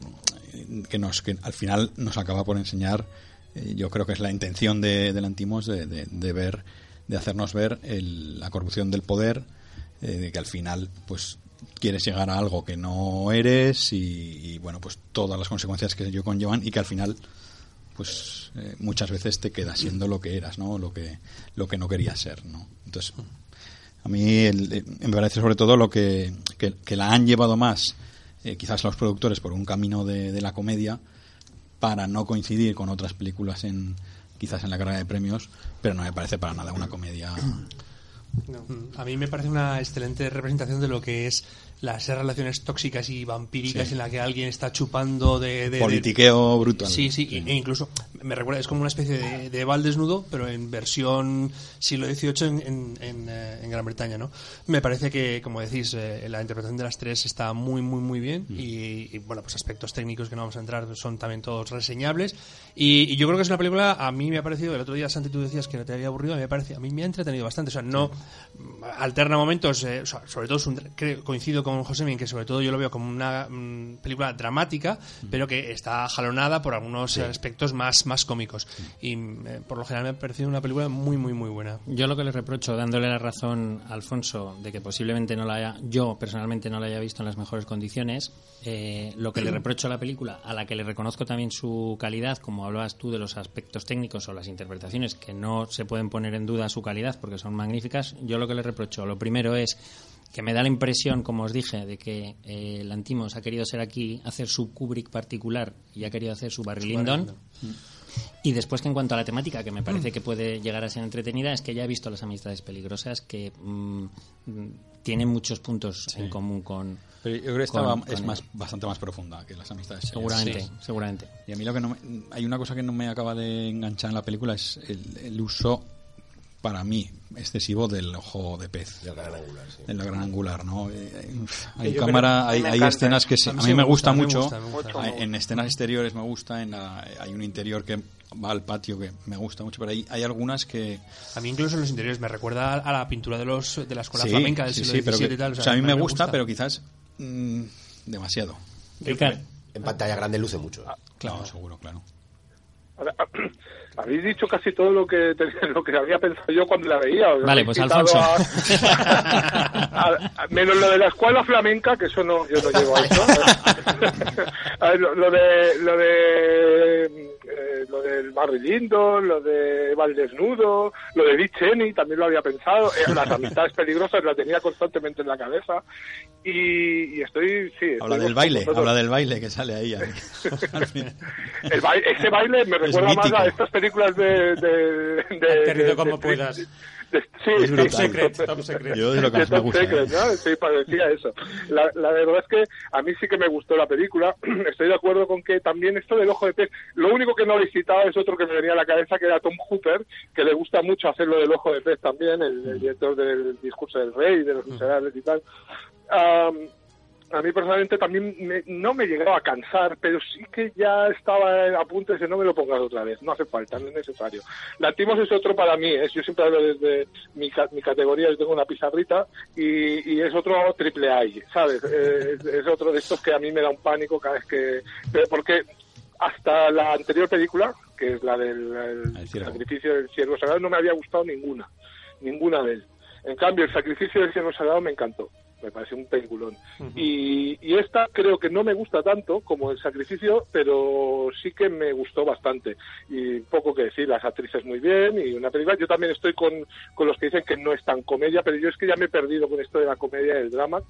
que, nos, que al final nos acaba por enseñar, eh, yo creo que es la intención de, del Antimos de, de, de ver, de hacernos ver el- la corrupción del poder, eh, de que al final, pues quieres llegar a algo que no eres y, y, bueno, pues todas las consecuencias que ello conllevan y que al final pues eh, muchas veces te quedas siendo lo que eras, ¿no? Lo que lo que no querías ser, ¿no? Entonces, a mí el- eh, me parece sobre todo lo que, que, que la han llevado más, eh, quizás los productores, por un camino de, de la comedia, para no coincidir con otras películas en quizás en la carrera de premios, pero no me parece para nada una comedia.
Mm, A mí me parece una excelente representación de lo que es las relaciones tóxicas y vampíricas
Sí.
en la que alguien está chupando de... de-
Politiqueo brutal.
Sí, sí, e incluso me recuerda, es como una especie de, de Val desnudo, pero en versión siglo XVIII en, en, en, eh, en Gran Bretaña, ¿no? Me parece que, como decís, eh, la interpretación de las tres está muy, muy, muy bien y, y, bueno, pues aspectos técnicos que no vamos a entrar son también todos reseñables y, y yo creo que es una película, a mí me ha parecido, el otro día Santi tú decías que no te había aburrido, a mí me parece, a mí me ha entretenido bastante, o sea, no alterna momentos, eh, o sea, sobre todo es un creo- coincido con José que sobre todo yo lo veo como una mm, película dramática, pero que está jalonada por algunos aspectos más, más cómicos. Y eh, por lo general me ha parecido una película muy, muy, muy buena.
Yo lo que le reprocho, dándole la razón a Alfonso de que posiblemente no la haya, yo personalmente no la haya visto en las mejores condiciones, eh, lo que le reprocho a la película, a la que le reconozco también su calidad, como hablabas tú de los aspectos técnicos o las interpretaciones que no se pueden poner en duda su calidad porque son magníficas, yo lo que le reprocho, lo primero es que me da la impresión, como os dije, de que eh, el Antimos ha querido ser aquí, hacer su Kubrick particular y ha querido hacer su Barry Lyndon. Y después que en cuanto a la temática, que me parece que puede llegar a ser entretenida, es que ya he visto las amistades peligrosas que mm, mm, tienen muchos puntos en común con...
Pero yo creo que esta
con-
va- es más, bastante más profunda que las amistades.
Seguramente,
Sí.
seguramente.
Y a mí lo que no me- hay una cosa que no me acaba de enganchar en la película es el, el uso para mí excesivo del ojo de pez
Del gran angular, sí.
del gran angular no Eh, hay
yo
cámara hay, escenas que se-
A mí sí
me gusta,
me
mucho
gusta, me gusta.
Hay- en escenas exteriores me gusta en la- hay un interior que va al patio que me gusta mucho pero hay, hay algunas que
A mí incluso en los interiores me recuerda a la pintura de los de la escuela
sí,
flamenca del
sí,
siglo
sí, pero
XVII
que-
y tal.
o sea, a mí me gusta, pero quizás mm, demasiado
En pantalla grande luce mucho.
claro seguro claro
Ahora, Habéis dicho casi todo lo que lo que había pensado yo cuando la veía.
Vale, pues, Alfonso.
a- a- menos lo de la escuela flamenca, que eso no, yo no llego a eso. Lo de lo de eh, lo del Barry Lindo, lo de Val Desnudo, lo de Dick Cheney, también lo había pensado. Eh, las amistades peligrosas las tenía constantemente en la cabeza. Y, y estoy, sí.
habla
estoy
del baile
vosotros.
habla del baile que sale ahí final.
El baile, ese baile me recuerda más a estas películas de... de, de
Aterrizo
de-
como
de-
puedas.
Sí,
Es.
Top secret, top secret.
Yo de lo que más me gusta
Secret,
¿eh?
¿no? Sí, parecía eso. La, la verdad es que a mí sí que me gustó la película. Estoy de acuerdo con que también esto del ojo de pez, lo único que no habéis citado es otro que me venía a la cabeza, que era Tom Hooper, que le gusta mucho hacer lo del ojo de pez también, el, el director del discurso del rey, de los miserables y tal. Am, a mí personalmente también me- no me llegaba a cansar, pero sí que ya estaba a punto de decir, no me lo pongas otra vez, no hace falta, no es necesario. Lantimos es otro para mí, ¿eh? yo siempre hablo desde mi, mi categoría, yo tengo una pizarrita y, y es otro triple A, ¿sabes? Eh, es, es otro de estos que a mí me da un pánico cada vez que... porque hasta la anterior película, que es la del el sacrificio del ciervo sagrado, no me había gustado ninguna, ninguna de él. En cambio, el sacrificio del ciervo sagrado me encantó, me pareció un peliculón. y, y esta creo que no me gusta tanto como el sacrificio, pero sí que me gustó bastante. Y poco que decir, las actrices muy bien y una película. Yo también estoy con, con los que dicen que no es tan comedia, pero yo es que ya me he perdido con esto de la comedia y el drama.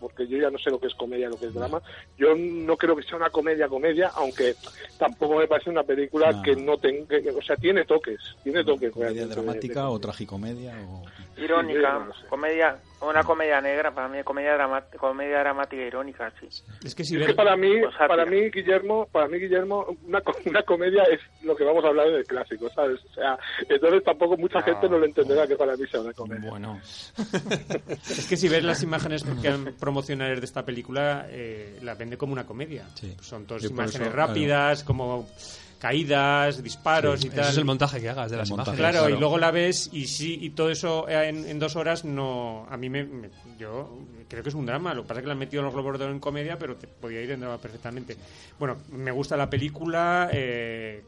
Porque yo ya no sé lo que es comedia, lo que es drama. Yo no creo que sea una comedia comedia, aunque tampoco me parece una película
No.
que no tenga, que- o sea, tiene toques, tiene toques.
¿Comedia
de-
dramática
de-
o tragicomedia? O...
Irónica,
no sé.
comedia, una comedia negra, para mí comedia dramática, comedia dramática irónica, sí.
Es que si
Es
ves-
que para mí, para mí, Guillermo, para mí, Guillermo, una, una comedia es lo que vamos a hablar en el clásico, ¿sabes? O sea, entonces tampoco mucha gente no lo entenderá que para mí sea una comedia.
Bueno,
Es que si ves las imágenes que han promocionales de esta película, eh, la vende como una comedia.
Sí.
Son todas
Yo
imágenes
eso,
rápidas, como caídas, disparos y
Eso
tal.
es el montaje que hagas de
El
las
montaje.
imágenes.
Claro,
Claro.
y luego la ves y sí, y todo eso en, en dos horas no. A mí me, me- Yo creo que es un drama. Lo que pasa es que le han metido los globos de oro en comedia, pero te podía ir en drama perfectamente. Bueno, me gusta la película. eh,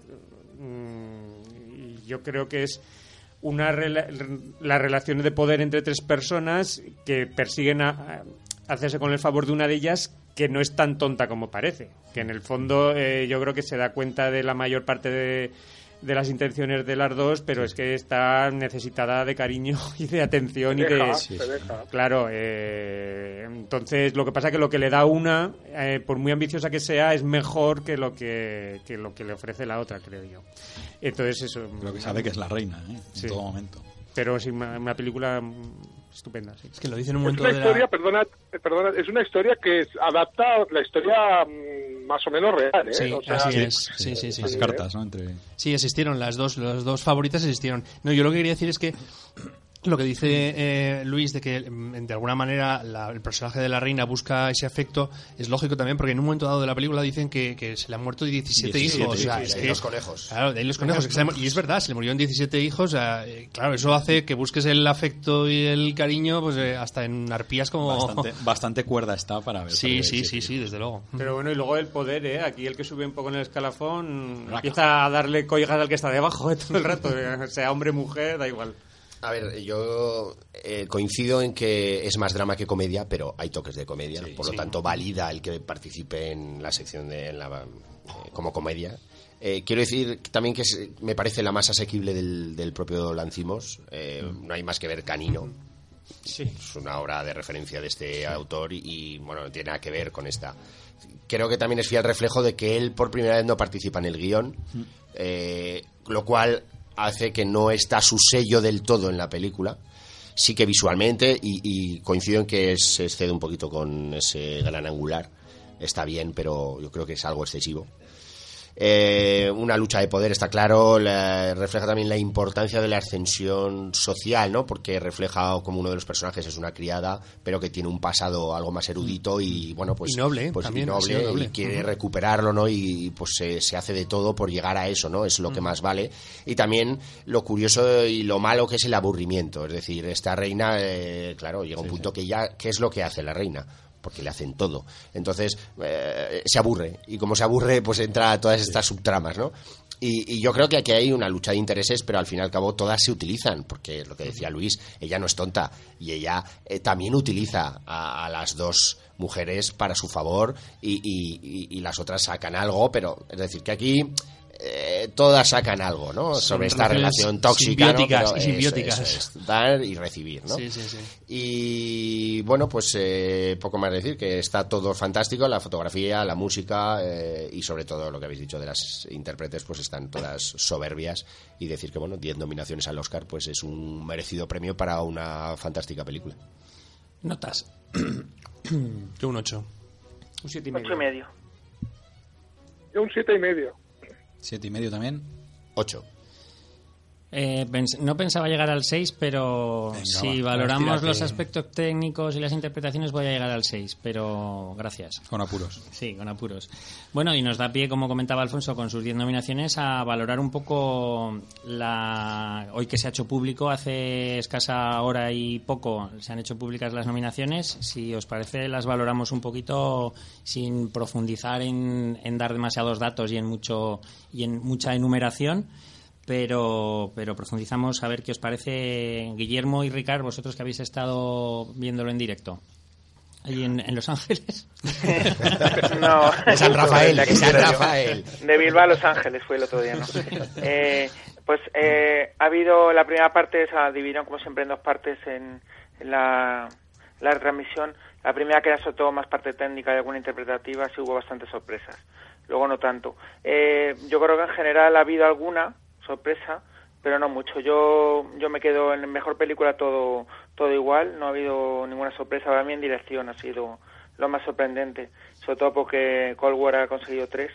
mm, y yo creo que es una rela- las relaciones de poder entre tres personas que persiguen a hacerse con el favor de una de ellas que no es tan tonta como parece. Que en el fondo eh, yo creo que se da cuenta de la mayor parte de, de las intenciones de las dos, pero es que está necesitada de cariño y de atención y
deja,
de...
se deja.
Claro, eh, entonces lo que pasa es que lo que le da una, eh, por muy ambiciosa que sea, es mejor que lo que, que lo que le ofrece la otra, creo yo. Entonces eso.
Creo que sabe que es la reina, ¿eh?
Sí.
En todo momento.
Pero sí, una, una película mm, estupenda, sí.
Es que lo dice en un
Es
momento
una
de
historia,
la...
perdona, perdona, es una historia que es- adapta la historia mm, más o menos real, ¿eh?
Sí,
O sea,
así es. Sí, sí, sí.
Las
sí.
cartas, ¿no? Entre...
Sí, existieron, las dos, las dos favoritas existieron. No, yo lo que quería decir es que lo que dice eh, Luis de que mm, de alguna manera la- el personaje de la reina busca ese afecto es lógico también porque en un momento dado de la película dicen que, que se le han muerto 17,
17,
hijos. o sea,
sí,
es
sí,
que-
los conejos.
Claro, de ahí los conejos. y es verdad, se le murieron 17 hijos. o sea, eh, claro, eso hace que busques el afecto y el cariño pues eh, hasta en arpías como...
Bastante, bastante cuerda está para ver.
Sí,
para
sí, sí, sí, desde luego.
Pero bueno, y luego el poder, ¿eh? Aquí el que sube un poco en el escalafón
Raca.
empieza a darle collejas al que está debajo ¿eh? todo el rato, sea hombre, mujer, da igual.
A ver, yo eh, coincido en que es más drama que comedia, pero hay toques de comedia, por lo tanto valida el que participe en la sección de en la, eh, como comedia. Eh, quiero decir también que es- me parece la más asequible del, del propio Lancimos. Eh, No hay más que ver Canino. Es una obra de referencia de este autor y, y, bueno, no tiene nada que ver con esta. Creo que también es fiel reflejo de que él por primera vez no participa en el guion, eh, lo cual hace que no está su sello del todo en la película. Sí que visualmente, y, y coincido en que se excede un poquito con ese gran angular. Está bien, pero yo creo que es algo excesivo. Eh, una lucha de poder, está claro, la- refleja también la importancia de la ascensión social, ¿no? Porque refleja como uno de los personajes es una criada, pero que tiene un pasado algo más erudito y, bueno, pues...
Y noble,
pues, y
también, ha
noble, y quiere recuperarlo, ¿no? Y pues se, se hace de todo por llegar a eso, ¿no? Es lo que más vale. Y también lo curioso y lo malo que es el aburrimiento. Es decir, esta reina, eh, claro, llega un punto que ya, ¿qué es lo que hace la reina? Porque le hacen todo. Entonces, eh, se aburre. Y como se aburre, pues entra a todas estas subtramas, ¿no? Y, y yo creo que aquí hay una lucha de intereses, pero al fin y al cabo todas se utilizan, porque lo que decía Luis, ella no es tonta y ella eh, también utiliza a, a las dos mujeres para su favor y, y- y- y las otras sacan algo, pero es decir, que aquí eh, todas sacan algo, ¿no?
Son
Sobre esta relación tóxica,
simbióticas y simbióticas.
es, dar y recibir, ¿no?
Sí, sí, sí.
Y bueno, pues eh, poco más decir, que está todo fantástico, la fotografía, la música eh, y sobre todo lo que habéis dicho de las intérpretes, pues están todas soberbias y decir que bueno, 10 nominaciones al Oscar, pues es un merecido premio para una fantástica película.
notas.
Yo un 8.
Un siete y
Ocho
medio.
y medio.
Yo un siete y medio.
Siete y medio también.
8.
Eh, pens- no pensaba llegar al 6, pero
Venga,
si
va,
valoramos los aspectos técnicos y las interpretaciones voy a llegar al 6, pero gracias.
Con apuros.
Sí, con apuros. Bueno, y nos da pie, como comentaba Alfonso, con sus 10 nominaciones, a valorar un poco la. Hoy que se ha hecho público, hace escasa hora y poco, se han hecho públicas las nominaciones. Si os parece, las valoramos un poquito sin profundizar en, en dar demasiados datos y en, mucho, y en mucha enumeración. Pero, pero profundizamos a ver qué os parece, Guillermo y Ricard, vosotros que habéis estado viéndolo en directo. Allí en, en Los Ángeles.
No.
De San Rafael,
De
San. Rafael.
Bilbao a Los Ángeles fue el otro día, ¿no? Eh, pues eh, ha habido la primera parte, se dividieron como siempre en dos partes en, en la la retransmisión, la primera que era sobre todo más parte técnica y alguna interpretativa, sí hubo bastantes sorpresas. Luego no tanto. Eh, yo creo que en general ha habido alguna sorpresa, pero no mucho. Yo yo me quedo en mejor película todo todo igual, no ha habido ninguna sorpresa. Para mí en dirección ha sido lo más sorprendente, sobre todo porque Cold War ha conseguido tres,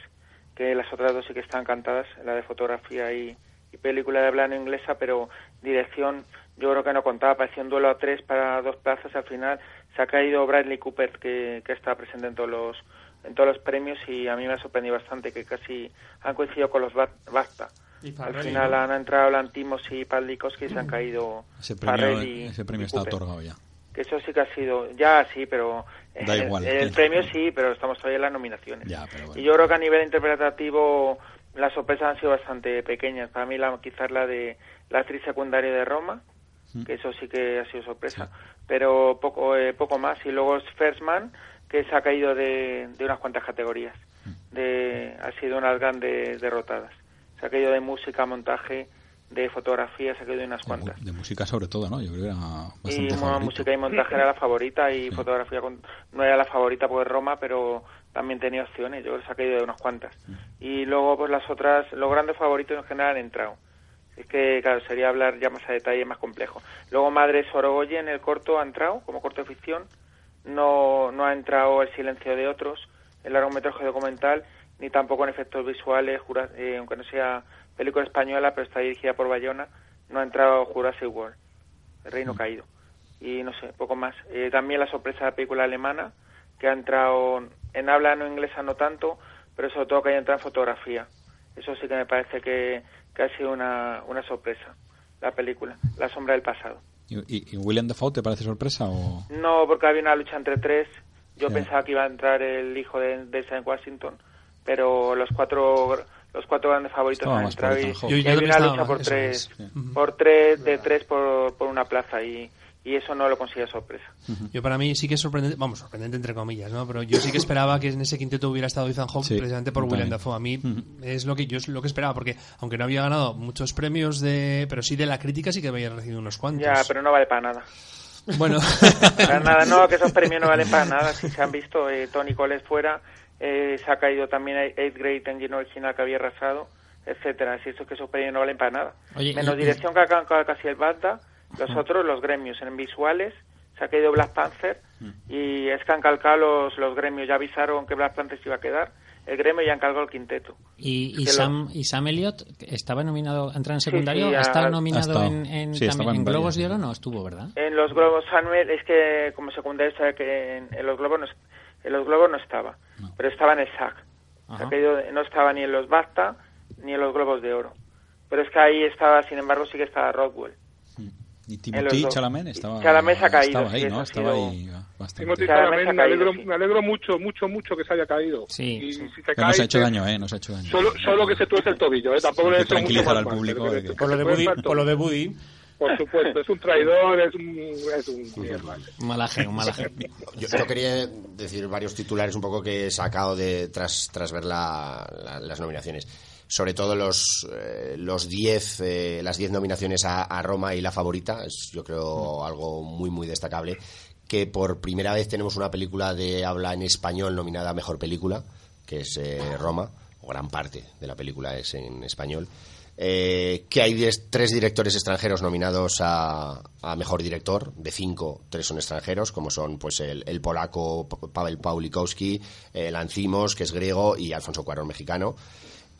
que las otras dos sí que están cantadas, la de fotografía y, película de plano inglesa, pero dirección yo creo que no contaba, parecía un duelo a tres para dos plazas, al final se ha caído Bradley Cooper, que, que está presente en todos los en todos los premios y a mí me ha sorprendido bastante que casi han coincidido con los Al final han entrado Lantimos y Paldicos que se han caído
Ese premio,
Farrell y,
ese premio
y
está
Cooper.
otorgado ya.
Que eso sí que ha sido, ya sí, pero
Da
eh,
igual.
el premio sí, pero estamos todavía en las nominaciones.
Ya, pero bueno.
Y yo creo que a nivel interpretativo las sorpresas han sido bastante pequeñas. Para mí la, quizás la de la actriz secundaria de Roma,
Mm.
que eso sí que ha sido sorpresa, pero poco eh, poco más. Y luego es First Man, que se ha caído de, de unas cuantas categorías.
Mm.
De, ha sido unas grandes derrotadas. Caído de música, montaje, de fotografía, caído de unas cuantas.
de música sobre todo, ¿no? Yo creo que era
Y
bastante
bueno,
favorito.
música y montaje era la favorita y fotografía con- no era la favorita por Roma, pero también tenía opciones. Yo creo que se ha caído de unas cuantas. Y luego, pues las otras, los grandes favoritos en general han entrado. Es que, claro, sería hablar ya más a detalle, más complejo. Luego, Madre Sorogoyen, el corto, ha entrado como corto de ficción. No, no ha entrado El silencio de otros, el largometraje documental, ni tampoco en efectos visuales, Jura- eh, aunque no sea película española, pero está dirigida por Bayona. No ha entrado Jurassic World, El Reino Caído. Y no sé, poco más. Eh, también la sorpresa de la película alemana, que ha entrado en habla no inglesa no tanto, pero sobre todo que haya entrado en fotografía. Eso sí que me parece que, que ha sido una, una sorpresa, la película, La sombra del pasado.
¿Y, y- William Dafoe te parece sorpresa o...?
No, porque había una lucha entre tres. Yo pensaba que iba a entrar el hijo de, de Sam Washington, pero los cuatro los cuatro grandes favoritos han entrado y, y hay una lucha por tres,
es.
por tres de tres por, por una plaza y, y eso no lo considero sorpresa.
Yo para mí sí que es sorprendente, vamos, sorprendente entre comillas, ¿no? Pero yo sí que esperaba que en ese quinteto hubiera estado Ethan Hawke
Sí,
precisamente por William. Dafoe. A mí es lo que yo es lo que esperaba, porque aunque no había ganado muchos premios de, pero sí de la crítica sí que había recibido unos cuantos.
Ya, pero no vale para nada.
Bueno,
Para nada, no, que esos premios no valen para nada. Si se han visto, eh, Tony Cole es fuera, eh, se ha caído también Eighth Grade Engine Original que había arrasado, etcétera. Si eso es que esos premios no valen para nada.
Oye,
Menos
y-
dirección que ha ca- casi el Bata, los otros, los gremios. En visuales se ha caído Black Panther y es que han calcado los, los gremios. Ya avisaron que Black Panther se iba a quedar. El gremio ya han calcado el quinteto.
Y, Sam, y Sam Elliott estaba nominado, entra en secundario,
sí,
¿ha
ha-
estado
ha
nominado
estado.
en, en,
Sí, estaba
también,
en
en Globos de Oro? No, estuvo, ¿verdad?
En los globos Samuel es que como secundario sabe que en, en los globos no, es- en los globos no estaba, pero estaba en el SAC. Se
Ajá.
ha caído- no estaba ni en los BAFTA ni en los globos de oro. Pero es que ahí estaba, sin embargo, sí que estaba Rockwell.
Y Timothy. Chalamet estaba,
Chalamet se ha caído,
estaba ahí, ¿no? Estaba ahí bastante.
Timothy Chalamet, me, alegro,
sí.
me alegro mucho, mucho, mucho que se haya caído.
Sí.
Y
Sí.
si
nos ha hecho
que-
daño, ¿eh? Nos ha hecho daño.
Solo, solo que se tuerce el tobillo, ¿eh? Tampoco
Sí,
le
que
deseo mucho
al público
Por lo de
el
por
supuesto, es un traidor, es un, es un mierda.
Malaje, un malaje.
Yo, yo quería decir varios titulares un poco que he sacado de tras, tras ver la- la- las nominaciones. Sobre todo los eh, los 10 eh, las 10 nominaciones a, a Roma y la favorita, es yo creo algo muy muy destacable que por primera vez tenemos una película de habla en español nominada a mejor película, que es eh, Roma, o gran parte de la película es en español. Eh, que hay tres directores extranjeros nominados a, mejor director, de cinco, tres son extranjeros, como son pues el, polaco Pavel Paulikowski, el Lancimos, que es griego, y Alfonso Cuarón, mexicano.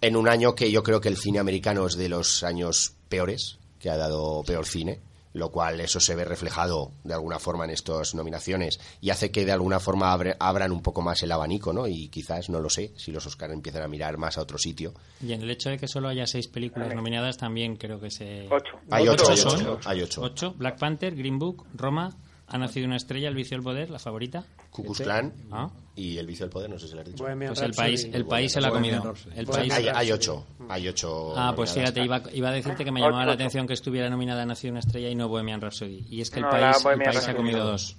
En un año que yo creo que el cine americano es de los años peores, que ha dado peor cine, lo cual eso se ve reflejado de alguna forma en estas nominaciones y hace que de alguna forma abre- abran un poco más el abanico, ¿no? Y quizás, no lo sé, si los Oscar empiezan a mirar más a otro sitio.
Y en el hecho de que solo haya seis películas nominadas, también creo que se...
Ocho.
Hay ocho,
son?
ocho, hay ocho.
Ocho. Black Panther, Green Book, Roma, Ha nacido una estrella, El vicio del poder, la favorita.
Ku Klux Klan
Ah.
y El vicio del poder, no sé si lo has dicho.
Bohemian
Pues el
Rhapsody.
país, el país se la ha comido. El país...
Hay, ocho, hay ocho.
Ah, pues fíjate, iba, iba a decirte que me llamaba la atención que estuviera nominada Nacido una estrella y no Bohemian Rhapsody. Y es que el
No, la
país, el país se ha comido dos.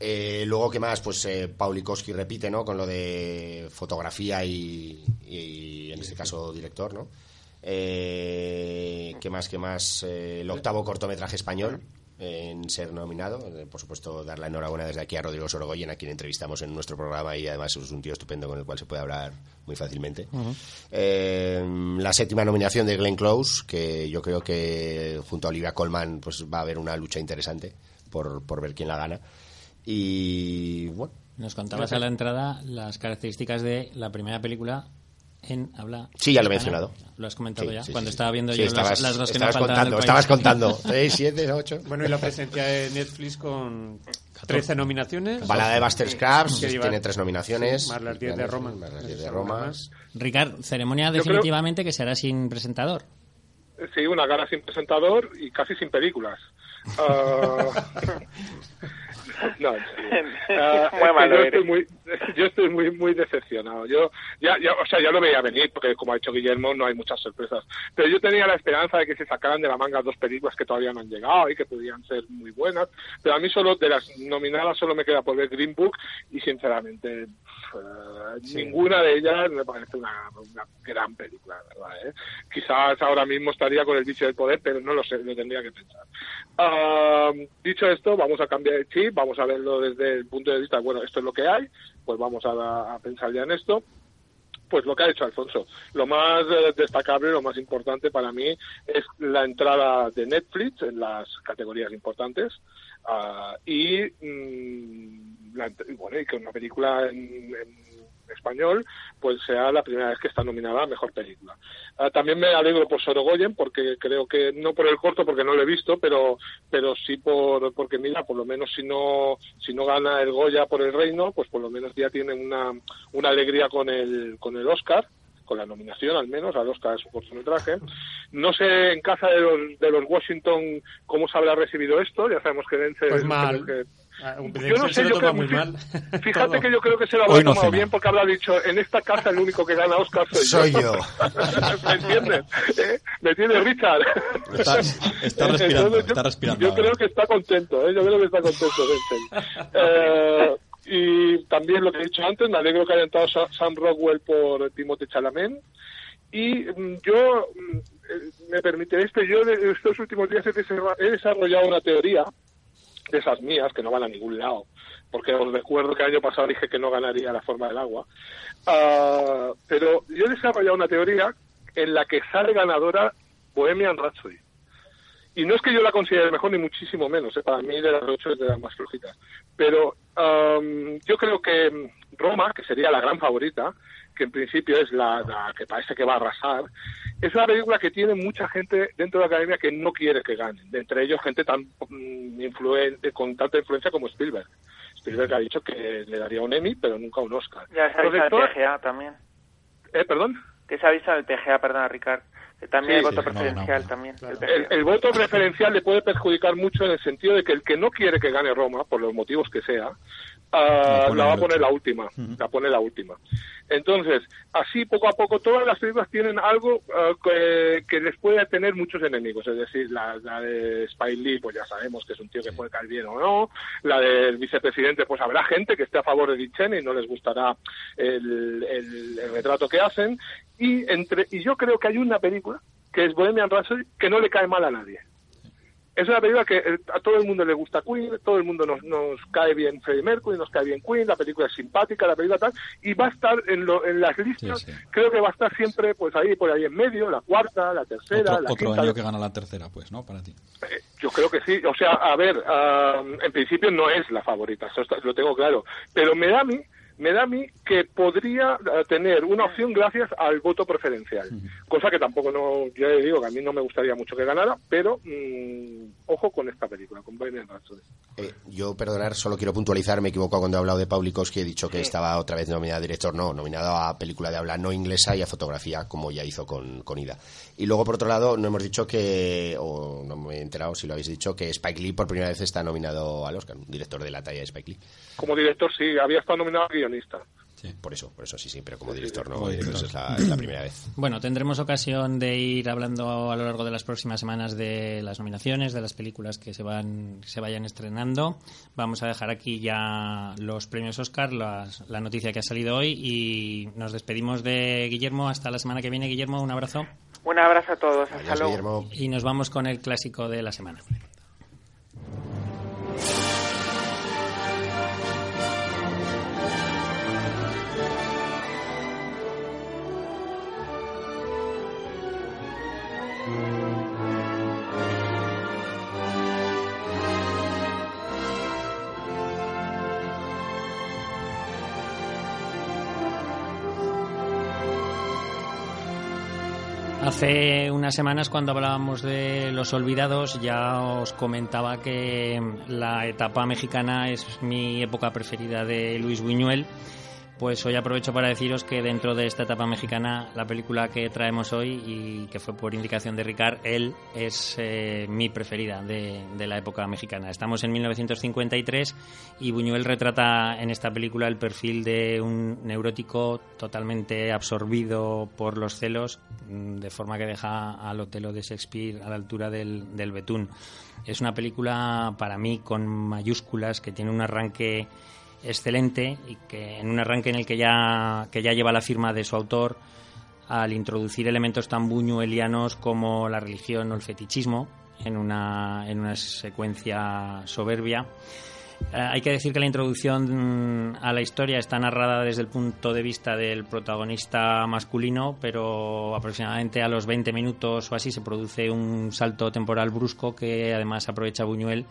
Eh, luego, ¿qué más? Pues eh, Paulikowski repite, ¿no? Con lo de fotografía y, y, en este caso, director, ¿no? Eh, ¿Qué más? ¿Qué más? Eh, el octavo cortometraje español, en ser nominado. Eh, Por supuesto, dar la enhorabuena desde aquí a Rodrigo Sorogoyen, a quien entrevistamos en nuestro programa y además es un tío estupendo con el cual se puede hablar muy fácilmente. Eh, la séptima nominación de Glenn Close, que yo creo que junto a Olivia Colman pues va a haber una lucha interesante por, por ver quién la gana. Y bueno,
Nos contabas a la entrada las características de la primera película en habla.
Sí, ya lo he mencionado.
Lo has comentado
Sí,
ya.
sí,
Cuando
sí.
estaba viendo
Sí,
yo
estabas,
las, las dos que me
estabas
faltaban del
contando, estabas contando. ¿Seis, siete, ocho?
Bueno, y la presencia de Netflix con 13 nominaciones.
Balada de Buster
lleva-
tiene tres nominaciones.
Más las 10 de Roma.
Más las 10 de Roma.
Ricard, ceremonia
Yo creo-
definitivamente que será sin presentador.
Sí, una gala sin presentador y casi sin películas. Ah, no, en serio. Ah,
Muy
es que
malo
yo estoy muy, yo estoy muy, muy decepcionado. Yo, ya, ya, o sea, ya lo veía venir, porque como ha dicho Guillermo, no hay muchas sorpresas. Pero yo tenía la esperanza de que se sacaran de la manga dos películas que todavía no han llegado y que podían ser muy buenas. Pero a mí solo, de las nominadas, solo me queda por ver Green Book y sinceramente, eh, ninguna de ellas me parece una, una gran película, la ¿verdad? ¿eh? Quizás ahora mismo estaría con el vicio del poder, pero no lo sé, lo tendría que pensar. Ah, dicho esto, vamos a cambiar de chip, vamos a verlo desde el punto de vista, bueno, esto es lo que hay, pues vamos a, pensar ya en esto. Pues lo que ha hecho Alfonso. Lo más eh, destacable, lo más importante para mí es la entrada de Netflix en las categorías importantes ah, y, mm, y bueno, y que una película en, en español pues sea la primera vez que está nominada a mejor película. Ah, también me alegro por Sorogoyen porque creo que no por el corto porque no lo he visto, pero pero sí por porque mira, por lo menos si no si no gana el Goya por el Reino, pues por lo menos ya tiene una una alegría con el con el Oscar con la nominación al menos al Oscar de su cortometraje. No sé en casa de los, de los Washington cómo se habrá recibido esto, ya sabemos que Denzel
Pues
creo
mal.
que-
Ah,
yo no sé, yo creo
muy
que-
mal.
Fíjate que yo creo que se lo habrá
no
tomado
cena.
bien porque habrá dicho, en esta casa el único que gana Oscar soy,
Soy yo.
¿Me entiendes? ¿Eh? ¿Me entiendes, Richard?
Está- está respirando,
Entonces, yo-
está respirando
Yo
ahora.
creo que está contento, ¿eh? Yo creo que está contento. Eh, y también lo que he dicho antes, me alegro que haya entrado Sa- Sam Rockwell por Timothée Chalamet. Y mm, yo, mm, eh, me permitiréis que yo estos últimos días he desarrollado una teoría de esas mías que no van a ningún lado, porque os recuerdo que el año pasado dije que no ganaría la forma del agua. Ah, pero yo he desarrollado una teoría en la que sale ganadora Bohemian Rhapsody. Y no es que yo la considere mejor, ni muchísimo menos. ¿eh? Para mí, de las ocho es de las más flojitas. Pero am, yo creo que Roma, que sería la gran favorita, que en principio es la, la que parece que va a arrasar, es una película que tiene mucha gente dentro de la academia que no quiere que gane. De entre ellos, gente tan mm, influente, con tanta influencia como Spielberg. Spielberg ha dicho que le daría un Emmy, pero nunca un Oscar.
Ya se ha visto en
Entonces,
el PGA también.
¿Eh, perdón?
Que se en el PGA, perdona, Ricard. Que también
Sí,
hay voto
sí, no, no,
preferencial
no.
también.
El, el voto preferencial le puede perjudicar mucho en el sentido de que el que no quiere que gane Roma, por los motivos que sea, ah,
La
va a poner la última. La pone la última. Entonces, así poco a poco todas las películas tienen algo ah, que, les puede tener muchos enemigos. Es decir, la, la de Spike Lee, pues ya sabemos que es un tío que puede caer bien o no. La del vicepresidente, pues habrá gente que esté a favor de Dick Cheney y no les gustará el, el- el retrato que hacen. Y, entre, y yo creo que hay una película que es Bohemian Rhapsody que no le cae mal a nadie. Es una película que eh, a todo el mundo le gusta Queen, todo el mundo nos, nos cae bien Freddie Mercury, nos cae bien Queen, la película es simpática, la película tal, y va a estar en, lo- en las listas,
Sí, sí.
creo que va a estar siempre pues ahí, por ahí en medio, la cuarta, la tercera,
Otro,
la
otro
quinta.
año que gana la tercera, pues, ¿no? Para ti.
Eh, Yo creo que sí. O sea, a ver, ah, en principio no es la favorita, eso está- lo tengo claro. Pero me da a mí, me da a mí que podría ah, tener una opción gracias al voto preferencial. Cosa que tampoco no, yo le digo que a mí no me gustaría mucho que ganara, pero mm, ojo con esta película, con Bohemian Rhapsody.
Eh, yo, perdonar, solo quiero puntualizar, me he equivocado cuando he hablado de Paulikowski, he dicho que estaba otra vez nominado a director, no, nominado a película de habla no inglesa y a fotografía, como ya hizo con, con Ida. Y luego, por otro lado, no hemos dicho que, o no me he enterado si lo habéis dicho, que Spike Lee por primera vez está nominado al Oscar, un director de la talla de Spike Lee.
Como director sí, había estado nominado a guionista.
Por eso, por eso sí, sí, pero como director no,
Como director.
entonces es la, es la primera vez.
Bueno, tendremos ocasión de ir hablando a lo largo de las próximas semanas de las nominaciones, de las películas que se van se vayan estrenando. Vamos a dejar aquí ya los premios Oscar, las- la noticia que ha salido hoy y nos despedimos de Guillermo hasta la semana que viene. Guillermo, un abrazo
un abrazo a todos. Hasta luego.
Y nos vamos con el clásico de la semana. Hace unas semanas cuando hablábamos de Los Olvidados ya os comentaba que la etapa mexicana es mi época preferida de Luis Buñuel pues hoy aprovecho para deciros que dentro de esta etapa mexicana, la película que traemos hoy y que fue por indicación de Ricard, él es eh, mi preferida de, la época mexicana. Estamos en 1953 y Buñuel retrata en esta película el perfil de un neurótico totalmente absorbido por los celos, mm, de forma que deja al Otelo de Shakespeare a la altura del, del betún. Es una película para mí con mayúsculas que tiene un arranque excelente y que en un arranque en el que ya, que ya lleva la firma de su autor, al introducir elementos tan buñuelianos como la religión o el fetichismo en una, en una secuencia soberbia. Eh, hay que decir que la introducción a la historia está narrada desde el punto de vista del protagonista masculino, pero aproximadamente a los 20 minutos o así se produce un salto temporal brusco que además aprovecha Buñuel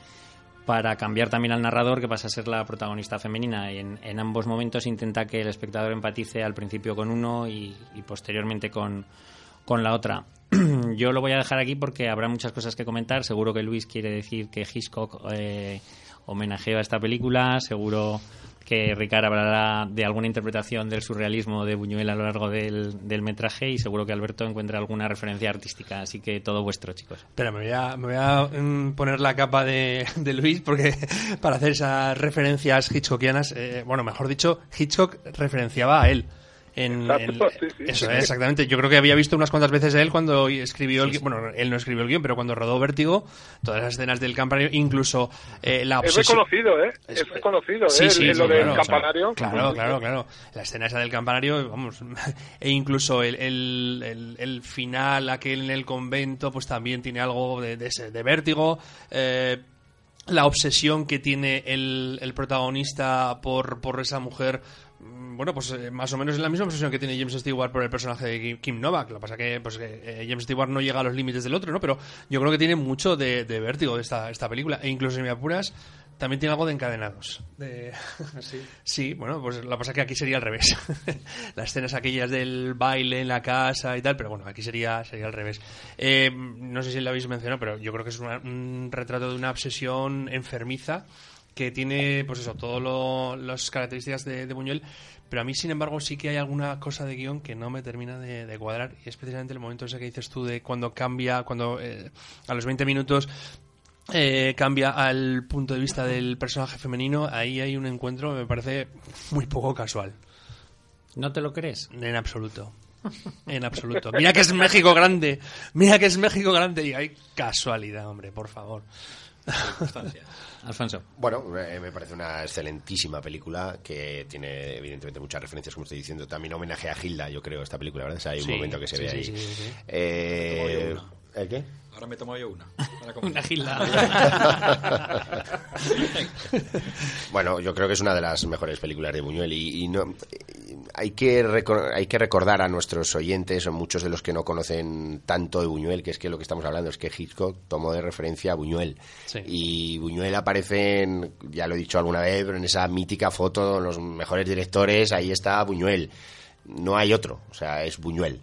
para cambiar también al narrador, que pasa a ser la protagonista femenina. Y en, ambos momentos intenta que el espectador empatice al principio con uno y, posteriormente con, la otra. Yo lo voy a dejar aquí porque habrá muchas cosas que comentar. Seguro que Luis quiere decir que Hitchcock eh, homenajeó a esta película. Seguro que Ricard hablará de alguna interpretación del surrealismo de Buñuel a lo largo del, metraje y seguro que Alberto encuentra alguna referencia artística. Así que todo vuestro, chicos.
Espera, me voy a, mm, poner la capa de, Luis porque para hacer esas referencias hitchcockianas, eh, bueno, mejor dicho, Hitchcock referenciaba a él. En, eso es, exactamente. Yo creo que había visto unas cuantas veces él cuando escribió el Bueno, él no escribió el guion, pero cuando rodó Vértigo, todas las escenas del campanario, incluso eh, la
obsesión. Es reconocido, ¿eh? Es, reconocido, ¿eh? lo del campanario.
claro, claro, claro. La escena esa del campanario, vamos. e incluso el, el, el, final, aquel en el convento, pues también tiene algo de, de, vértigo. Eh, la obsesión que tiene el, el protagonista por, por esa mujer bueno, pues eh, más o menos es la misma obsesión que tiene James Stewart por el personaje de Kim Novak. Lo que pasa que pues, eh, James Stewart no llega a los límites del otro, ¿no? Pero yo creo que tiene mucho de, vértigo de esta, esta película. E incluso si me apuras, también tiene algo de encadenados. De... ¿Sí? sí, bueno, pues lo que pasa que aquí sería al revés. Las escenas aquellas del baile en la casa y tal, pero bueno, aquí sería, sería al revés. Eh, no sé si lo habéis mencionado, pero yo creo que es un retrato de una obsesión enfermiza que tiene, pues eso, todas las características de, Buñuel, pero a mí, sin embargo, sí que hay alguna cosa de guion que no me termina de, cuadrar, y es precisamente el momento ese que dices tú de cuando cambia, cuando eh, a los 20 minutos eh, cambia al punto de vista del personaje femenino, ahí hay un encuentro que me parece muy poco casual.
¿No te lo crees?
En absoluto. En absoluto. Mira que es México grande. Mira que es México grande. Y hay casualidad, hombre, por favor.
Alfonso.
Bueno, eh, me parece una excelentísima película que tiene evidentemente muchas referencias, como estoy diciendo. También homenaje a Gilda, yo creo, esta película, ¿verdad? hay un momento que se ve ahí. Eh, ¿El qué?
Ahora me tomo yo una.
una Gilda.
bueno, yo creo que es una de las mejores películas de Buñuel y, no hay que hay que recordar a nuestros oyentes o muchos de los que no conocen tanto de Buñuel que es que lo que estamos hablando es que Hitchcock tomó de referencia a Buñuel y Buñuel aparece en, ya lo he dicho alguna vez pero en esa mítica foto los mejores directores ahí está Buñuel no hay otro o sea es Buñuel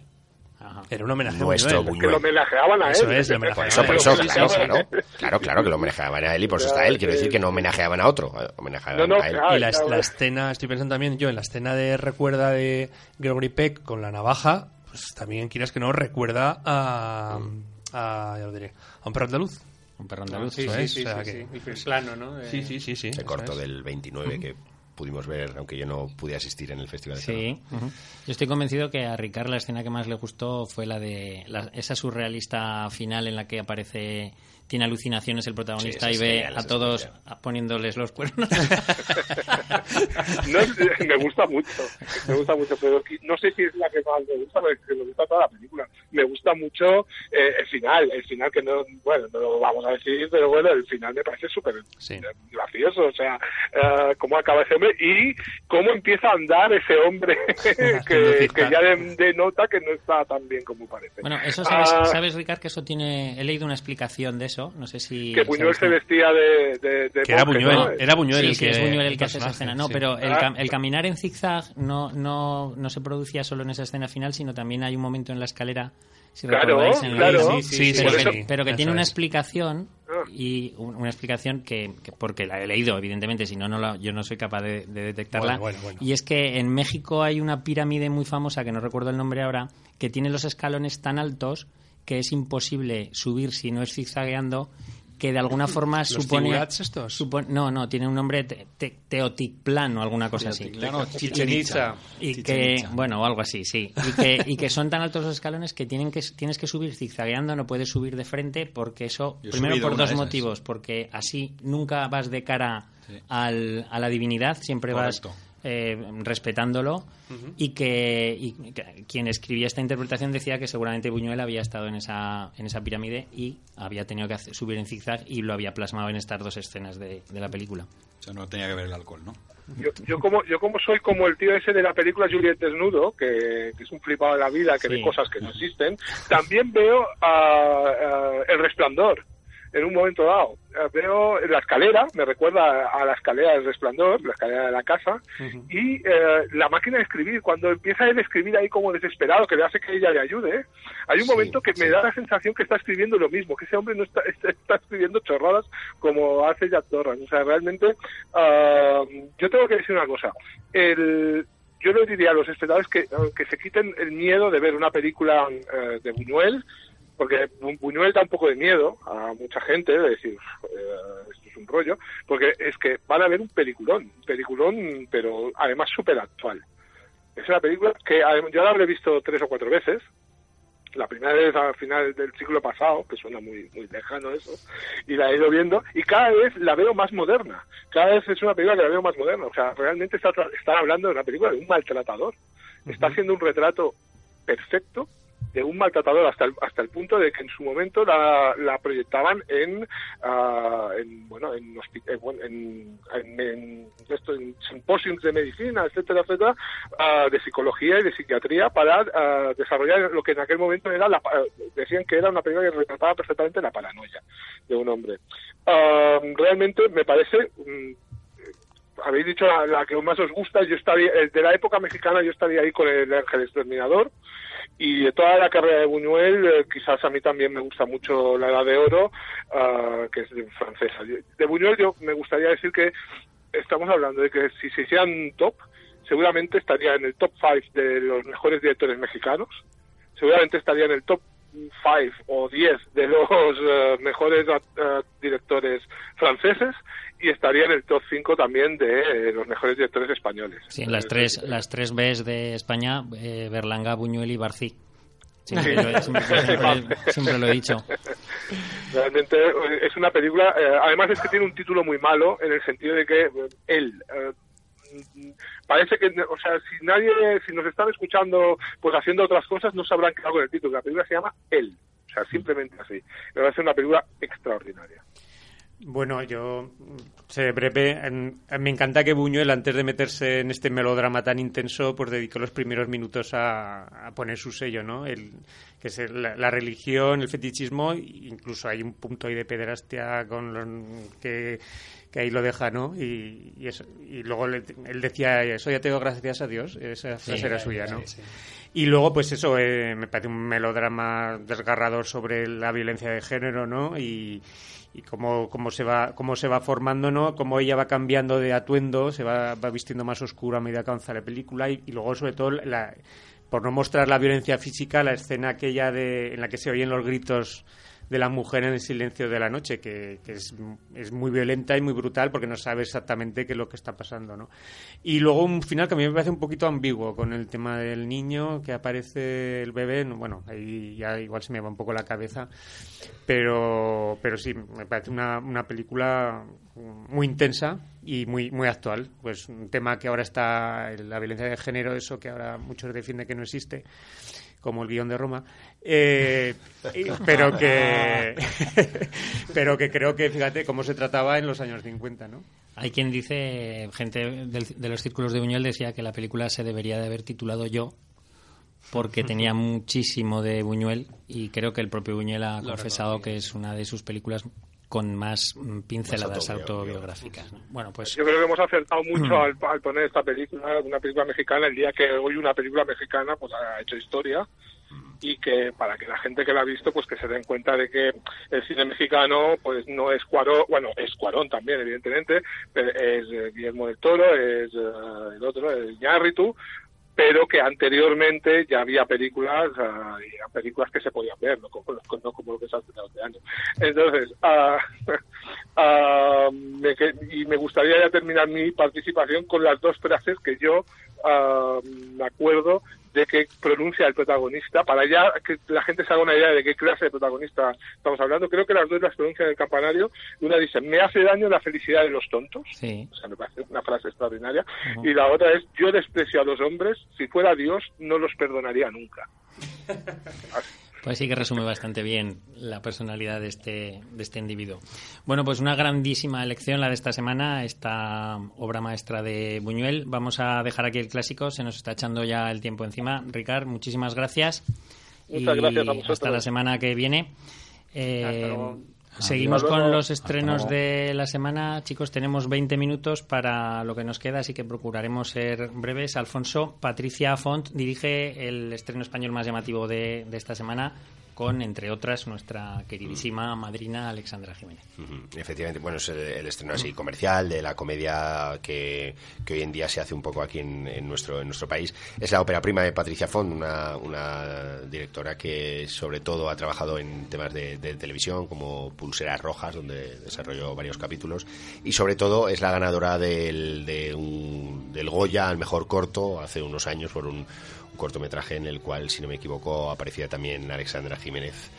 era un homenaje
Nuestro
a
Buñuel.
Que lo homenajeaban a él.
Eso es,
eso, por eso, claro, claro, claro, claro, que lo homenajeaban a él y por eso está él. Quiero decir que no homenajeaban a otro, homenajeaban a él.
y la, la, escena, estoy pensando también yo, en la escena de recuerda de Gregory Peck con la navaja, pues también quieras que no, recuerda a, a ya lo diré, a un perro andaluz.
Un perro andaluz,
sí, sí, sí, sí, plano, ¿no?
Sí, sí, sí, sí.
El corto del 29 que pudimos ver, aunque yo no pude asistir en el festival.
Sí, yo estoy convencido que a Ricard la escena que más le gustó fue la de esa surrealista final en la que aparece tiene alucinaciones el protagonista y ve a todos poniéndoles los cuernos.
me gusta mucho, me gusta mucho, pero no sé si es la que más me gusta, porque me gusta toda la película. Me gusta mucho eh, el final, el final que no, bueno, no lo vamos a decir, pero bueno, el final me parece súper gracioso, o sea, uh, cómo acaba ese hombre y cómo empieza a andar ese hombre que, ya denota que no está tan bien como parece.
Bueno, eso sabes, uh, sabes, Ricard, que eso tiene, he leído una explicación de eso eso. No sé si.
Que Buñuel se vestía de. de, de
Que era Buñuel,
¿no?
era Buñuel
Sí,
el
sí,
que
es Buñuel el que hace esa escena. No,
sí.
pero el,
Ah.
cam- el caminar en zigzag no, no, no se producía solo en esa escena final, sino también hay un momento en la escalera, si
Claro,
recordáis, en el-
claro.
Sí, sí, sí,
pero, que, pero que
Eso
tiene una
es.
explicación
Ah.
y un- una explicación que, que- porque la he leído evidentemente si no no la- yo no soy capaz de, de detectarla
Bueno, bueno, bueno.
y es que en México hay una pirámide muy famosa que no recuerdo el nombre ahora que tiene los escalones tan altos que es imposible subir si no es zigzagueando que de alguna forma
¿Los
supone,
estos?
supone- no no tiene un nombre te, te- teotiplano o alguna cosa así
Chichen Itza.
y que bueno o algo así sí y que, y que son tan altos los escalones que tienen que tienes que subir zigzagueando no puedes subir de frente porque eso
Yo
primero por dos motivos porque así nunca vas de cara
Sí.
al- a la divinidad siempre
Correcto.
vas eh, respetándolo y que y que quien escribía esta interpretación decía que seguramente Buñuel había estado en esa en esa pirámide y había tenido que hacer- subir en zigzag y lo había plasmado en estas dos escenas de, de la película
O sea, no tenía que ver el alcohol, ¿no?
Yo, yo como yo como soy como el tío ese de la película Juliet Desnudo, que, que es un flipado de la vida, que
Sí.
ve cosas que no existen, también veo ah, ah, El Resplandor en un momento dado. Veo la escalera, me recuerda a la escalera del Resplandor, la escalera de la casa, y eh, la máquina de escribir, cuando empieza él a escribir ahí como desesperado, que le hace que ella le ayude, ¿eh? hay un
Sí,
momento que me da la sensación que está escribiendo lo mismo, que ese hombre no está, escribiendo chorradas como hace Jack Torrance. O sea, realmente, ah, yo tengo que decir una cosa. El, yo le diría a los espectadores que, que se quiten el miedo de ver una película eh, de Buñuel, porque Bu- Buñuel da un poco de miedo a mucha gente, de decir, "Eh, esto es un rollo, porque es que van a ver un peliculón, un peliculón, pero además súper actual. Es una película que yo la habré visto tres o cuatro veces, la primera vez al final del siglo pasado, que suena muy, muy lejano eso, y la he ido viendo, y cada vez la veo más moderna. Cada vez es una película que la veo más moderna. O sea, realmente está, están hablando de una película de un maltratador. Está haciendo un retrato perfecto de un maltratador hasta el, hasta el punto de que en su momento la, la proyectaban en, ah, en bueno en, hospi- eh, bueno, en, en- en esto, en simposios de medicina etcétera etcétera ah, de psicología y de psiquiatría para ah, desarrollar lo que en aquel momento era la, decían que era una película que retrataba perfectamente la paranoia de un hombre. Realmente me parece mm, habéis dicho la, que más os gusta, yo estaría, eh, de la época mexicana yo estaría ahí con el Ángel Exterminador y de toda la carrera de Buñuel, eh, quizás a mí también me gusta mucho La Edad de Oro, ah, que es francesa. De Buñuel yo me gustaría decir que estamos hablando de que si se hicieran top, seguramente estaría en el top 5 de los mejores directores mexicanos, seguramente estaría en el top 5 o 10 de los eh, mejores eh, directores franceses y estaría en el top 5 también de eh, los mejores directores españoles.
Sí, las
Eh,
tres, las tres Bs de España, eh, Berlanga, Buñuel y Barcí. Siempre, lo, he- siempre- siempre- siempre lo he dicho.
Realmente eh, es una película, eh, además es que tiene un título muy malo en el sentido de que eh, él parece que, o sea, si nadie, si nos están escuchando pues haciendo otras cosas, no sabrán qué hago con el título. La película se llama Él, o sea, simplemente así. Me parece una película extraordinaria.
Bueno, yo seré breve. En- Me encanta que Buñuel, antes de meterse en este melodrama tan intenso, pues dedicó los primeros minutos a, a poner su sello, ¿no? El, que es el- la, la religión, el fetichismo, incluso hay un punto ahí de pederastia con los, que, que ahí lo deja, ¿no? Y, y, eso, y luego le- él decía, eso ya te doy gracias a Dios, esa frase era suya, ¿no? Y luego, pues eso, eh, me parece un melodrama desgarrador sobre la violencia de género, ¿no? Y, y cómo, cómo se va cómo se va formando, ¿no? Cómo ella va cambiando de atuendo, se va, va vistiendo más oscura a medida que avanza la película y, y luego, sobre todo, la, por no mostrar la violencia física, la escena aquella de, en la que se oyen los gritos de la mujer en el silencio de la noche, que, es, es muy violenta y muy brutal porque no sabe exactamente qué es lo que está pasando, ¿no? Y luego un final que a mí me parece un poquito ambiguo con el tema del niño, que aparece el bebé, no, bueno, ahí ya igual se me va un poco la cabeza, pero, pero sí, me parece una, una película muy intensa y muy, muy actual. Pues un tema que ahora está, la violencia de género, eso que ahora muchos defienden que no existe como el guion de Roma, eh, pero que pero que creo que fíjate cómo se trataba en los años 50, ¿no?
Hay quien dice, gente del- de los círculos de Buñuel decía que la película se debería de haber titulado Yo, porque tenía muchísimo de Buñuel y creo que el propio Buñuel ha confesado que es una de sus películas con más mm, pinceladas autobiográficas. Bueno, pues
yo creo que hemos acertado mucho al, al, poner esta película, una película mexicana, el día que hoy una película mexicana pues ha hecho historia. Y que para que la gente que la ha visto pues que se den cuenta de que el cine mexicano pues no es Cuarón, bueno, es Cuarón también evidentemente, pero es eh, Guillermo del Toro, es eh, el otro, es Iñárritu, pero que anteriormente ya había películas, uh, películas que se podían ver, no como, no como lo que se hace este año. Entonces, uh, uh, me, y me gustaría ya terminar mi participación con las dos frases que yo me acuerdo de que pronuncia el protagonista, para ya que la gente se haga una idea de qué clase de protagonista estamos hablando. Creo que las dos las pronuncia en el campanario. Una dice, me hace daño la felicidad de los tontos.
Sí.
O sea, me parece una frase extraordinaria. Uh -huh. Y la otra es, yo desprecio a los hombres, si fuera Dios, no los perdonaría nunca.
Pues sí que resume bastante bien la personalidad de este, de este individuo. Bueno, pues una grandísima elección la de esta semana, esta obra maestra de Buñuel. Vamos a dejar aquí el clásico, se nos está echando ya el tiempo encima. Ricard, muchísimas gracias.
Muchas
y
gracias a vosotros.
Hasta la semana que viene. Eh, Seguimos con los estrenos de la semana. Chicos, tenemos 20 minutos para lo que nos queda, así que procuraremos ser breves. Alfonso, Patricia Font dirige el estreno español más llamativo de, de esta semana con, entre otras, nuestra queridísima madrina Alexandra Jiménez.
Efectivamente, bueno, es el, el, estreno así comercial de la comedia que, que, hoy en día se hace un poco aquí en, en, nuestro, en nuestro país. Es la ópera prima de Patricia Font, una, una directora que sobre todo ha trabajado en temas de, de, televisión como Pulseras Rojas, donde desarrolló varios capítulos, y sobre todo es la ganadora del, de un, del Goya al mejor corto hace unos años por un cortometraje en el cual, si no me equivoco, aparecía también Alexandra Jiménez.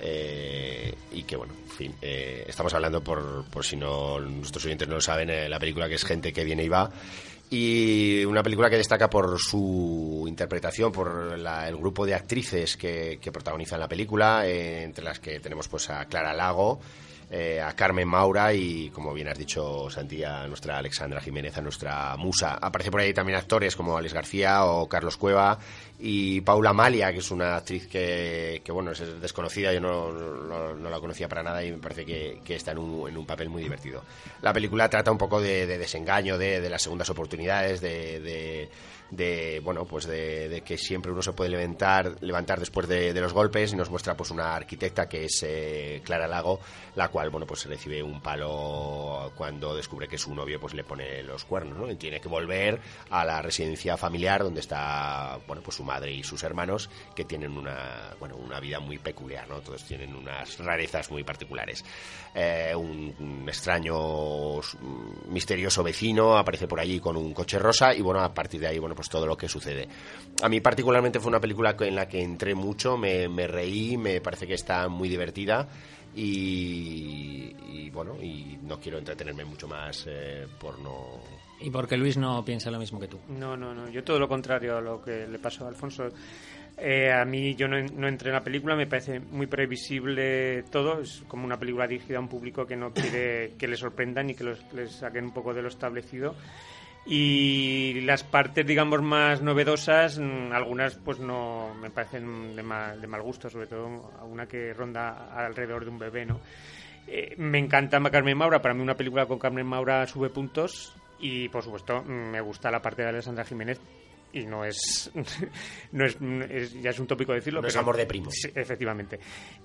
Eh, y que bueno, en fin, eh, estamos hablando por, por si no nuestros oyentes no lo saben, eh, la película que es Gente que viene y va y una película que destaca por su interpretación, por la, el grupo de actrices que, que protagonizan la película, entre las que tenemos pues a Clara Lago, eh, a Carmen Maura y, como bien has dicho, Santi, a nuestra Alexandra Jiménez, a nuestra musa. Aparece por ahí también actores como Alex García o Carlos Cueva y Paula Malia, que es una actriz que, bueno, es desconocida, yo no, no, la conocía para nada y me parece que, que está en un, en un, papel muy divertido. La película trata un poco de, de desengaño, de, las segundas oportunidades, de, de de bueno pues de, que siempre uno se puede levantar levantar después de, los golpes y nos muestra pues una arquitecta que es eh, Clara Lago la cual bueno pues recibe un palo cuando descubre que su novio pues le pone los cuernos ¿no? tiene que volver a la residencia familiar donde está bueno pues su madre y sus hermanos que tienen una bueno una vida muy peculiar no todos tienen unas rarezas muy particulares eh, un, un extraño misterioso vecino aparece por allí con un coche rosa y bueno a partir de ahí bueno pues todo lo que sucede. A mí particularmente fue una película en la que entré mucho, me, me reí, me parece que está muy divertida y, y, bueno, y no quiero entretenerme mucho más eh, por no...
Y porque Luis no piensa lo mismo que tú.
No, no, no, yo todo lo contrario a lo que le pasó a Alfonso. Eh, a mí yo no, no, entré en la película, me parece muy previsible todo, es como una película dirigida a un público que no quiere que le sorprendan y que los, les saquen un poco de lo establecido y las partes digamos más novedosas algunas pues no me parecen de mal, de mal gusto sobre todo una que ronda alrededor de un bebé no eh, me encanta Carmen Maura. Para mí una película con Carmen Maura sube puntos y por supuesto me gusta la parte de Alessandra Jiménez y no es, no es, es, ya es un tópico decirlo.
No
pero,
es amor de primo.
Sí, efectivamente.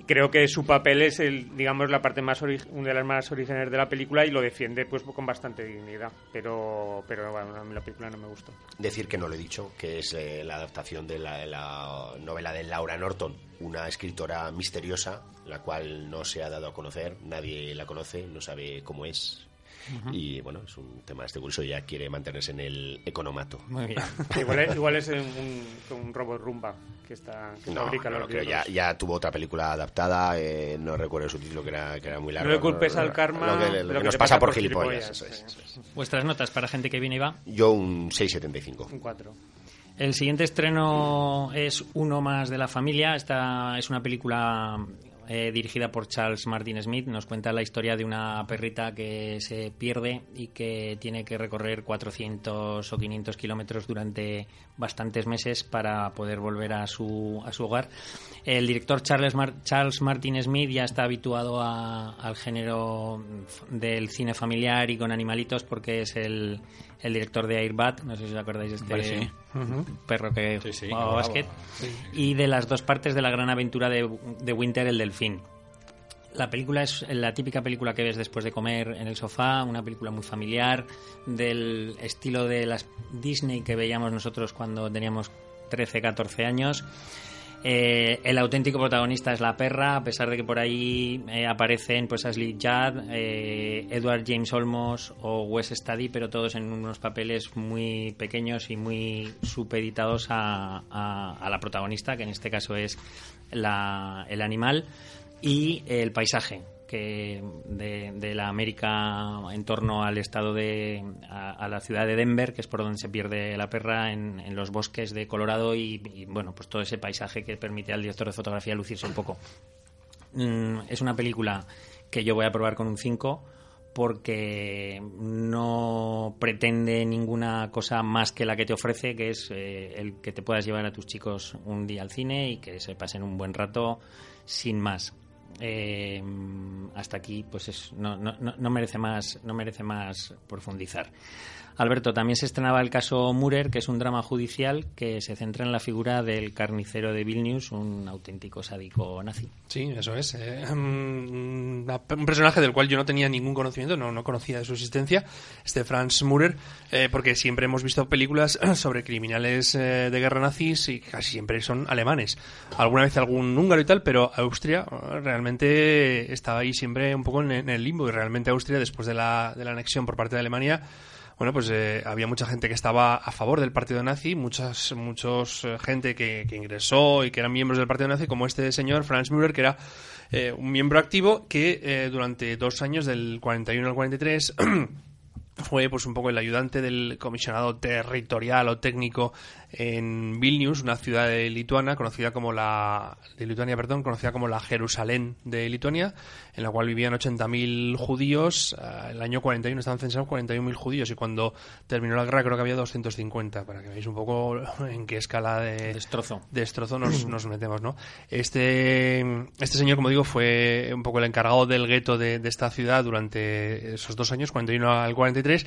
Creo que su papel es el, digamos, la parte más una de las más originales de la película y lo defiende pues con bastante dignidad. Pero, pero bueno, a mí la película no me gustó.
Decir que no lo he dicho, que es eh, la adaptación de la, de la novela de Laura Norton, una escritora misteriosa, la cual no se ha dado a conocer, nadie la conoce, no sabe cómo es, Uh -huh. Y bueno, es un tema este curso, ya quiere mantenerse en el economato.
Muy bien. igual, es, igual es un, un, robot rumba que está que
no,
fabrica
no,
los
creo, ya, ya, tuvo otra película adaptada, eh, no recuerdo su título que era, que era muy largo.
No le culpes al karma.
Lo que, lo que nos pasa, pasa por, por gilipollas. Eso es, eso es.
Vuestras notas para gente que viene y va.
Yo un 6,75.
Un 4.
El siguiente estreno es Uno más de la familia. Esta es una película eh, dirigida por Charles Martin Smith. Nos cuenta la historia de una perrita que se pierde y que tiene que recorrer 400 o 500 kilómetros durante bastantes meses para poder volver a su, a su hogar. El director Charles, Charles Martin Smith ya está habituado al género del cine familiar y con animalitos porque es el, el director de Airbat, no sé si os acordáis de este perro que jugaba básquet, y de las dos partes de la gran aventura de, de Winter, el delfín. La película es la típica película que ves después de comer en el sofá, una película muy familiar, del estilo de las Disney que veíamos nosotros cuando teníamos 13, 14 años. Eh, el auténtico protagonista es la perra, a pesar de que por ahí eh, aparecen pues Ashley Judd, eh, Edward James Olmos o Wes Stady, pero todos en unos papeles muy pequeños y muy supeditados a, a la protagonista, que en este caso es la, el animal, y el paisaje que de, la América en torno al estado de a, la ciudad de Denver que es por donde se pierde la perra en, los bosques de Colorado y, bueno pues todo ese paisaje que permite al director de fotografía lucirse un poco mm, es una película que yo voy a probar con un 5 porque no pretende ninguna cosa más que la que te ofrece, que es eh, el que te puedas llevar a tus chicos un día al cine y que se pasen un buen rato sin más. Eh, hasta aquí, pues no, no, no, merece más, no merece más profundizar. Alberto, también se estrenaba el caso Murer, que es un drama judicial que se centra en la figura del carnicero de Vilnius, un auténtico sádico nazi.
Sí, eso es. Eh, un personaje del cual yo no tenía ningún conocimiento, no, no conocía de su existencia, este Franz Murer, eh, porque siempre hemos visto películas sobre criminales eh, de guerra nazis y casi siempre son alemanes. Alguna vez algún húngaro y tal, pero Austria realmente estaba ahí siempre un poco en, el limbo y realmente Austria, después de la, de la anexión por parte de Alemania, bueno, pues eh, había mucha gente que estaba a favor del partido nazi, muchas muchos eh, gente que, ingresó y que eran miembros del partido nazi, como este señor Franz Müller, que era eh, un miembro activo que durante dos años, del 41 al 43, fue pues un poco el ayudante del comisionado territorial o técnico en Vilnius, una ciudad de Lituania conocida como la de Lituania, perdón, conocida como la Jerusalén de Lituania, en la cual vivían 80.000 judíos. Eh, el año 41 estaban censados 41.000 judíos y cuando terminó la guerra creo que había 250, para que veáis un poco en qué escala de
destrozo,
destrozo nos, nos metemos, ¿no? Este este señor, como digo, fue un poco el encargado del gueto de, de esta ciudad durante esos dos años, 41 al 43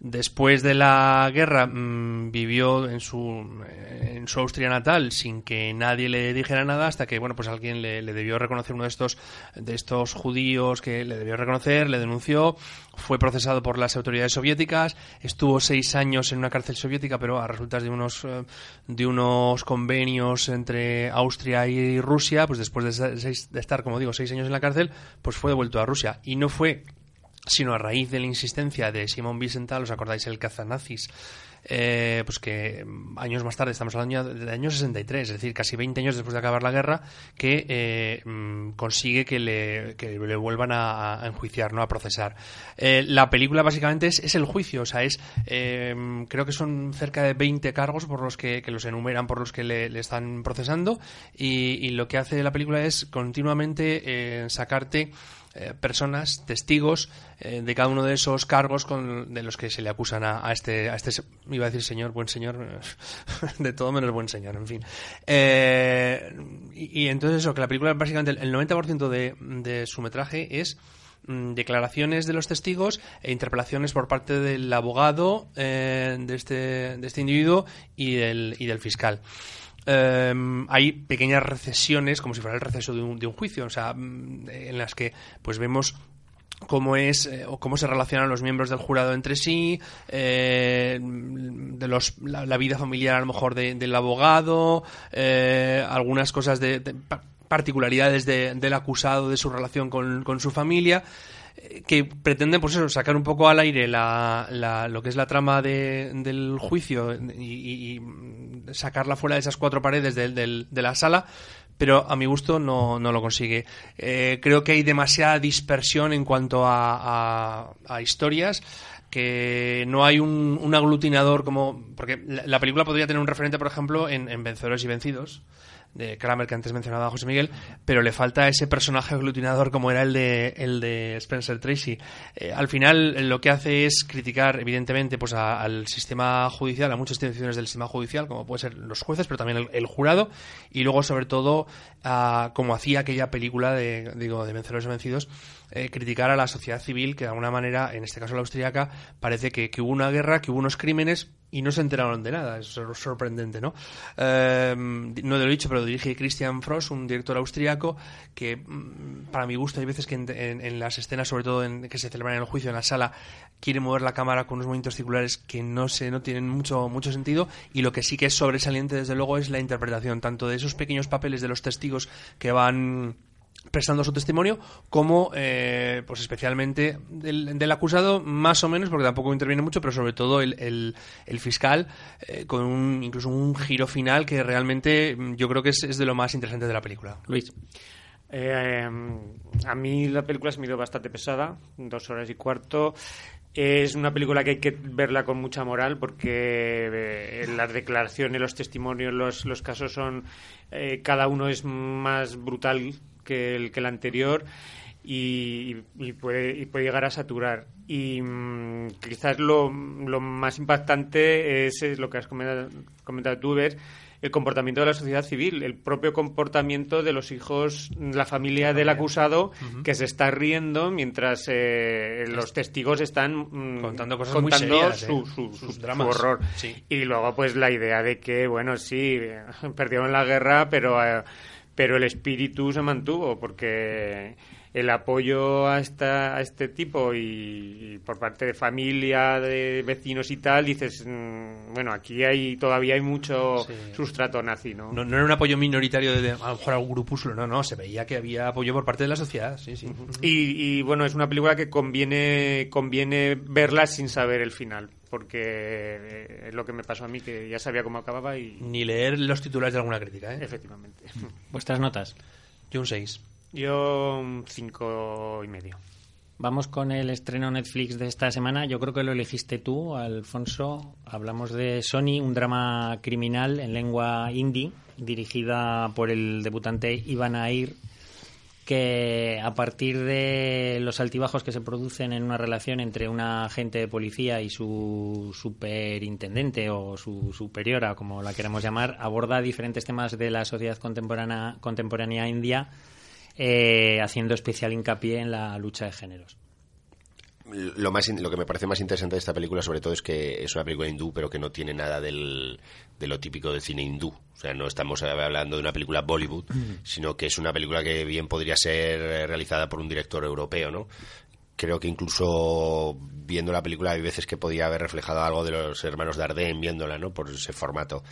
Después de la guerra mm, vivió en su, en su Austria natal sin que nadie le dijera nada hasta que bueno pues alguien le, debió reconocer uno de estos de estos judíos que le debió reconocer, le denunció, fue procesado por las autoridades soviéticas, estuvo seis años en una cárcel soviética pero a resultas de unos eh, de unos convenios entre Austria y Rusia pues después de, de estar como digo seis años en la cárcel pues fue devuelto a Rusia. Y no fue sino a raíz de la insistencia de Simón Wiesenthal, ¿os acordáis el cazanazis? Eh, pues que años más tarde, estamos hablando del año 63, es decir, casi 20 años después de acabar la guerra, que eh, mm, consigue que le, que le vuelvan a, enjuiciar, ¿no? a procesar. Eh, la película básicamente es, el juicio, o sea, es creo que son cerca de 20 cargos por los que, los enumeran, por los que le, están procesando, y, y, lo que hace la película es continuamente sacarte eh, personas, testigos eh, de cada uno de esos cargos con, de los que se le acusan a, este, a este, iba a decir señor, buen señor, de todo menos buen señor, en fin. Eh, y, entonces eso, que la película básicamente el 90% de, de su metraje es mm, declaraciones de los testigos e interpelaciones por parte del abogado de, este, de este individuo y del, y del fiscal. Em, hay pequeñas recesiones, como si fuera el receso de un, de un juicio, o sea, mm, en las que pues vemos cómo es eh, o cómo se relacionan los miembros del jurado entre sí, eh, de la, vida familiar a lo mejor del abogado, eh, algunas cosas de, particularidades del acusado, de su relación con, con su familia que pretenden pues eso, sacar un poco al aire la, lo que es la trama del juicio y, sacarla fuera de esas cuatro paredes de, la sala pero a mi gusto no, no lo consigue. Eh, creo que hay demasiada dispersión en cuanto a, a, historias que no hay un, aglutinador como porque la, película podría tener un referente por ejemplo en Vencedores y Vencidos de Kramer que antes mencionaba José Miguel, pero le falta ese personaje aglutinador como era el de, el de Spencer Tracy. Eh, al final lo que hace es criticar, evidentemente, pues al sistema judicial, a muchas instituciones del sistema judicial, como pueden ser los jueces, pero también el, jurado, y luego, sobre todo, como hacía aquella película de, digo, de Vencedores y Vencidos, eh, criticar a la sociedad civil, que de alguna manera, en este caso la austríaca, parece que hubo una guerra, que hubo unos crímenes, y no se enteraron de nada. Es sorprendente, ¿no? Eh, no lo he dicho, pero dirige Christian Frost, un director austriaco que, mm, para mi gusto, hay veces que en, las escenas, sobre todo en, que se celebran en el juicio, en la sala, quiere mover la cámara con unos movimientos circulares que no, se, no tienen mucho, mucho sentido. Y lo que sí que es sobresaliente, desde luego, es la interpretación, tanto de esos pequeños papeles de los testigos que van prestando su testimonio, como eh, pues especialmente del, acusado, más o menos, porque tampoco interviene mucho, pero sobre todo el, el, fiscal, eh, con un, incluso un giro final que realmente mm, yo creo que es, de lo más interesante de la película.
Luis.
Eh, a mí la película se me dio bastante pesada, dos horas y cuarto. Es una película que hay que verla con mucha moral porque las declaraciones, los testimonios, los, los casos son. cada uno es más brutal que el, que el anterior y, puede, puede llegar a saturar. Y mm, quizás lo, lo, más impactante es, lo que has comentado, comentado tú, Ver, el comportamiento de la sociedad civil, el propio comportamiento de los hijos, la familia del acusado, que se está riendo mientras eh, los testigos están
mm, contando cosas
contando
¿eh?
su, su, horror. Y luego, pues, la idea de que, bueno, sí, perdieron la guerra, pero... Eh, pero el espíritu se mantuvo porque el apoyo a, esta, a este tipo y, por parte de familia, de vecinos y tal, dices, mm, bueno, aquí hay todavía hay mucho sustrato nazi, ¿no?
¿no? era un apoyo minoritario de, a lo mejor algún grupúsculo, no, no, se veía que había apoyo por parte de la sociedad, sí, sí.
Y, y bueno, es una película que conviene, conviene verla sin saber el final porque eh, es lo que me pasó a mí, que ya sabía cómo acababa y...
Ni leer los titulares de alguna crítica, ¿eh?
Efectivamente.
¿Vuestras notas?
Yo un 6.
Yo un 5 y medio.
Vamos con el estreno Netflix de esta semana. Yo creo que lo elegiste tú, Alfonso. Hablamos de Sony, un drama criminal en lengua indie, dirigida por el debutante Ivan Air que a partir de los altibajos que se producen en una relación entre una agente de policía y su superintendente o su superiora, como la queremos llamar, aborda diferentes temas de la sociedad contemporánea, contemporánea india, eh, haciendo especial hincapié en la lucha de géneros
lo más lo que me parece más interesante de esta película sobre todo es que es una película hindú pero que no tiene nada del, de lo típico del cine hindú. O sea no estamos hablando de una película Bollywood mm. sino que es una película que bien podría ser realizada por un director europeo no creo que incluso viendo la película hay veces que podía haber reflejado algo de los hermanos Dardenne viéndola no por ese formato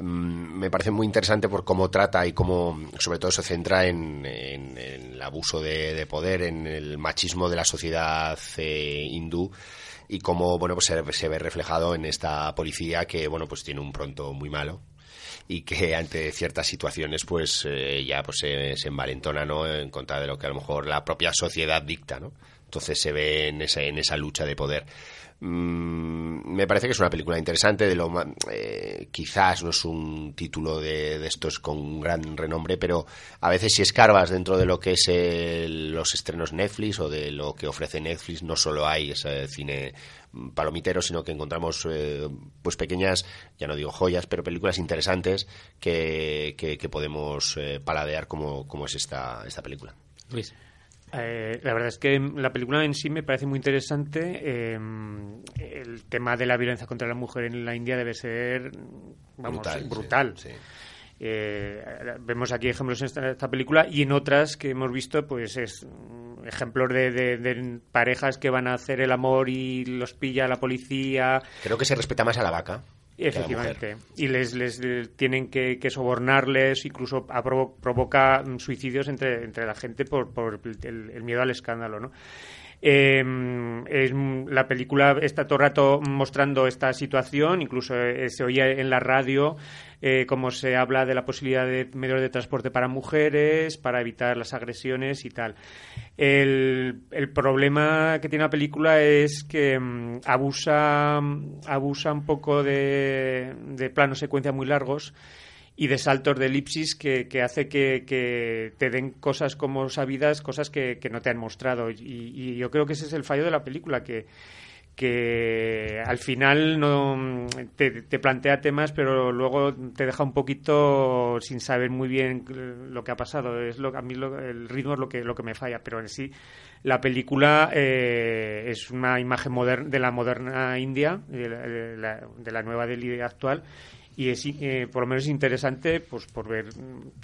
me parece muy interesante por cómo trata y cómo, sobre todo, se centra en, el abuso de, poder, en el machismo de la sociedad eh, hindú y cómo, bueno, pues se, ve reflejado en esta policía que, bueno, pues tiene un pronto muy malo y que ante ciertas situaciones pues eh, ya pues se, se, envalentona no en contra de lo que a lo mejor la propia sociedad dicta no entonces se ve en esa en esa lucha de poder Mm, me parece que es una película interesante. De lo, eh, quizás no es un título de, estos con gran renombre, pero a veces si escarbas dentro de lo que es los estrenos Netflix o de lo que ofrece Netflix, no solo hay cine palomitero, sino que encontramos eh, pues pequeñas, ya no digo joyas, pero películas interesantes que, que, podemos eh, paladear como, como es esta, esta película.
Luis.
Eh, la verdad es que la película en sí me parece muy interesante. Eh, el tema de la violencia contra la mujer en la India debe ser, vamos, brutal. Eh, vemos aquí ejemplos en esta, película y en otras que hemos visto, pues es ejemplos de, parejas que van a hacer el amor y los pilla la policía.
Creo que se respeta más a la vaca.
Efectivamente. Y les, les, tienen que, sobornarles, incluso provoca suicidios entre, entre la gente por, por el, miedo al escándalo, ¿no? Es, la película está todo el rato mostrando esta situación, incluso eh, se oye en la radio eh, cómo se habla de la posibilidad de medios de transporte para mujeres, para evitar las agresiones y tal. El, problema que tiene la película es que mm, abusa, abusa un poco de, de planos secuencia muy largos y de saltos de elipsis que, hace que, te den cosas como sabidas, cosas que, que no te han mostrado. Y, y, yo creo que ese es el fallo de la película, que, que al final no te, te, plantea temas, pero luego te deja un poquito sin saber muy bien lo que ha pasado. Es lo a mí lo, el ritmo es lo que lo que me falla, pero en sí la película eh, es una imagen moderna de la moderna India, de la, de la, de la nueva Delhi actual y es eh, por lo menos interesante pues por ver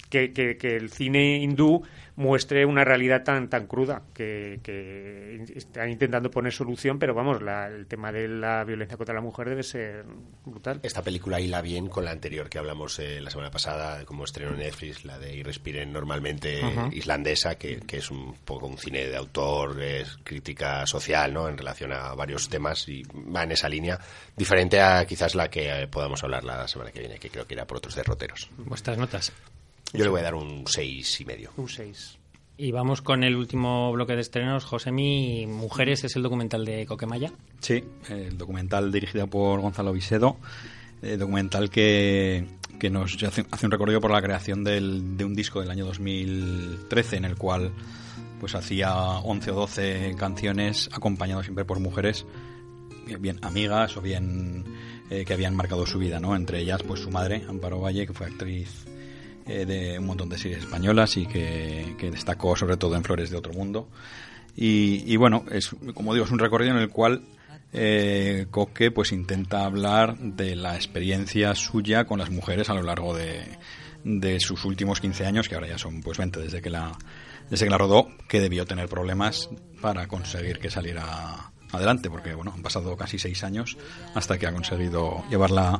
que, que, el cine hindú muestre una realidad tan tan cruda que, que están intentando poner solución pero vamos la, el tema de la violencia contra la mujer debe ser brutal
esta película hila bien con la anterior que hablamos eh, la semana pasada como estreno en Netflix la de Y respiren normalmente uh -huh. islandesa que, que, es un poco un cine de autor es crítica social no en relación a varios temas y va en esa línea diferente a quizás la que eh, podamos hablar la semana que viene, que creo que irá por otros derroteros.
¿Vuestras notas?
Yo le voy a dar un seis y medio.
Un 6.
Y vamos con el último bloque de estrenos. Josemi, Mujeres es el documental de Coquemaya.
Sí, el documental dirigido por Gonzalo Visedo. El documental que, que nos hace, hace, un recorrido por la creación del, de un disco del año 2013 en el cual pues hacía 11 o 12 canciones acompañados siempre por mujeres bien amigas o bien eh, que habían marcado su vida, ¿no? Entre ellas, pues su madre, Amparo Valle, que fue actriz eh, de un montón de series españolas y que, que, destacó sobre todo en Flores de Otro Mundo. Y, y, bueno, es, como digo, es un recorrido en el cual eh, Coque pues intenta hablar de la experiencia suya con las mujeres a lo largo de, de sus últimos 15 años, que ahora ya son pues 20 desde que la, desde que la rodó, que debió tener problemas para conseguir que saliera adelante, porque bueno, han pasado casi seis años hasta que ha conseguido llevarla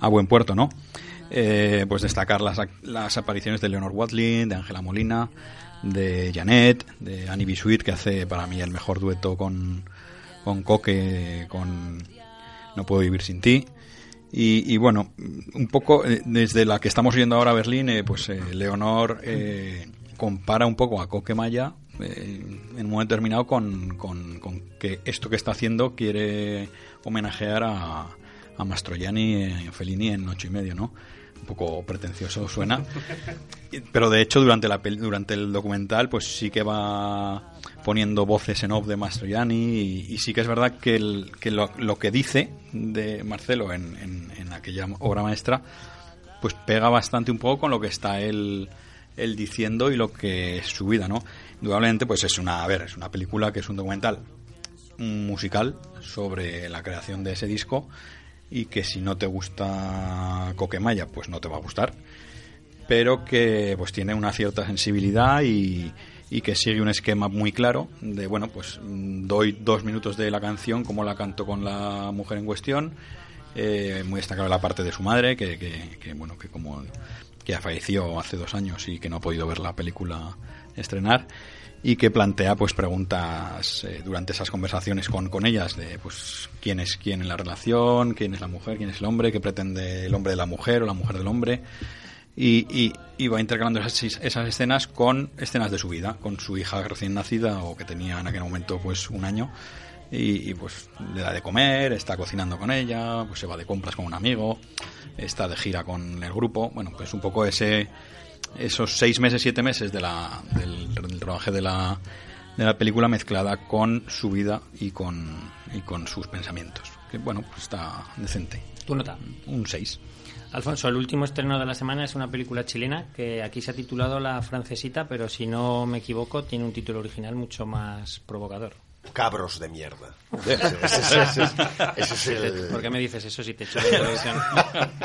a buen puerto, ¿no? Eh, pues destacar las, las apariciones de Leonor Watling, de Ángela Molina, de Janet, de Annie Bisuit, que hace para mí el mejor dueto con, con Coque, con No puedo vivir sin ti. Y, bueno, un poco eh, desde la que estamos viendo ahora Berlín, eh, pues eh, Leonor eh, compara un poco a Coque Maya eh, en un momento determinado con, con, que esto que está haciendo quiere homenajear a, a Mastroianni en Fellini en ocho y medio, ¿no? Poco pretencioso suena, pero de hecho durante, la, durante el documental pues sí que va poniendo voces en off de Mastroianni y, sí que es verdad que, el, que lo, lo, que dice de Marcelo en, en, en, aquella obra maestra pues pega bastante un poco con lo que está él, él diciendo y lo que es su vida, ¿no? indudablemente pues es una a ver es una película que es un documental musical sobre la creación de ese disco y que si no te gusta Coquemaya pues no te va a gustar. Pero que pues tiene una cierta sensibilidad y, y que sigue un esquema muy claro de bueno pues doy dos minutos de la canción como la canto con la mujer en cuestión. Eh, muy destacable la parte de su madre que, que, que bueno que como que falleció hace dos años y que no ha podido ver la película estrenar y que plantea pues preguntas eh, durante esas conversaciones con, con ellas de pues quién es quién en la relación, quién es la mujer, quién es el hombre, qué pretende el hombre de la mujer o la mujer del hombre. Y, y, y va intercalando esas, esas, escenas con escenas de su vida, con su hija recién nacida o que tenía en aquel momento pues un año. Y, y, pues le da de comer, está cocinando con ella, pues se va de compras con un amigo, está de gira con el grupo, bueno pues un poco ese esos seis meses, siete meses de la, del, del rodaje de la, de la película mezclada con su vida y con, y con sus pensamientos. Que bueno, pues está decente.
¿Tu nota?
Un 6.
Alfonso, el último estreno de la semana es una película chilena que aquí se ha titulado La Francesita, pero si no me equivoco, tiene un título original mucho más provocador.
Cabros de mierda.
ese, ese, ese, el... ¿Por qué me dices eso si te he hecho la televisión?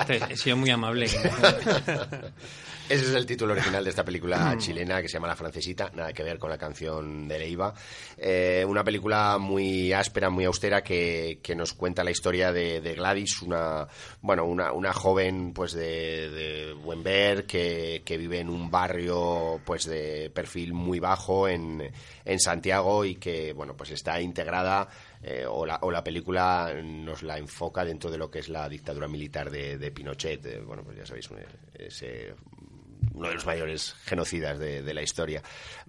He sido muy amable.
Ese es el título original de esta película chilena que se llama La Francesita, nada que ver con la canción de Leiva. Eh, una película muy áspera, muy austera que, que nos cuenta la historia de, de, Gladys, una bueno una, una joven pues de, de buen ver que, que, vive en un barrio pues de perfil muy bajo en, en Santiago y que bueno pues está integrada eh, o, la, o, la, película nos la enfoca dentro de lo que es la dictadura militar de, de Pinochet. Eh, bueno, pues ya sabéis, ese uno de los mayores genocidas de, la historia.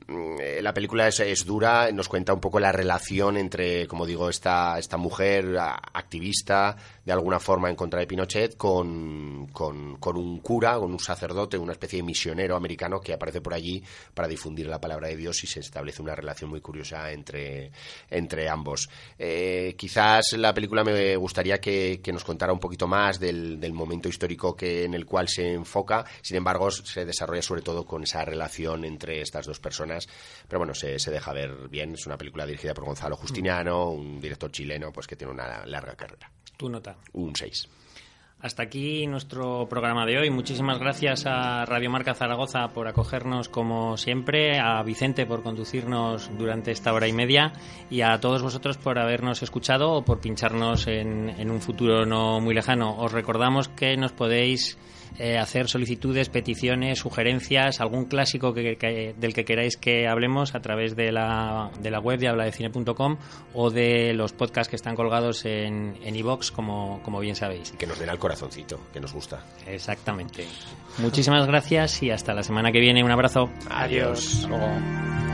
Mm, eh, la película es, dura, nos cuenta un poco la relación entre, como digo, esta, esta mujer activista, de alguna forma en contra de Pinochet, con, con, un cura, con un sacerdote, una especie de misionero americano que aparece por allí para difundir la palabra de Dios y se establece una relación muy curiosa entre, entre ambos. Eh, quizás la película me gustaría que, nos contara un poquito más del, del momento histórico que, en el cual se enfoca, sin embargo, se desarrolla sobre todo con esa relación entre estas dos personas. Pero bueno, se, se deja ver bien. Es una película dirigida por Gonzalo Justiniano, un director chileno pues que tiene una larga carrera.
¿Tu nota?
Un 6.
Hasta aquí nuestro programa de hoy. Muchísimas gracias a Radio Marca Zaragoza por acogernos como siempre, a Vicente por conducirnos durante esta hora y media y a todos vosotros por habernos escuchado o por pincharnos en, en un futuro no muy lejano. Os recordamos que nos podéis eh, hacer solicitudes, peticiones, sugerencias, algún clásico que, del que queráis que hablemos a través de la, de la web de habladecine.com o de los podcasts que están colgados en iVox, como, como bien sabéis.
Que nos den al corazoncito, que nos gusta.
Exactamente. Muchísimas gracias y hasta la semana que viene. Un abrazo.
Adiós.
Adiós.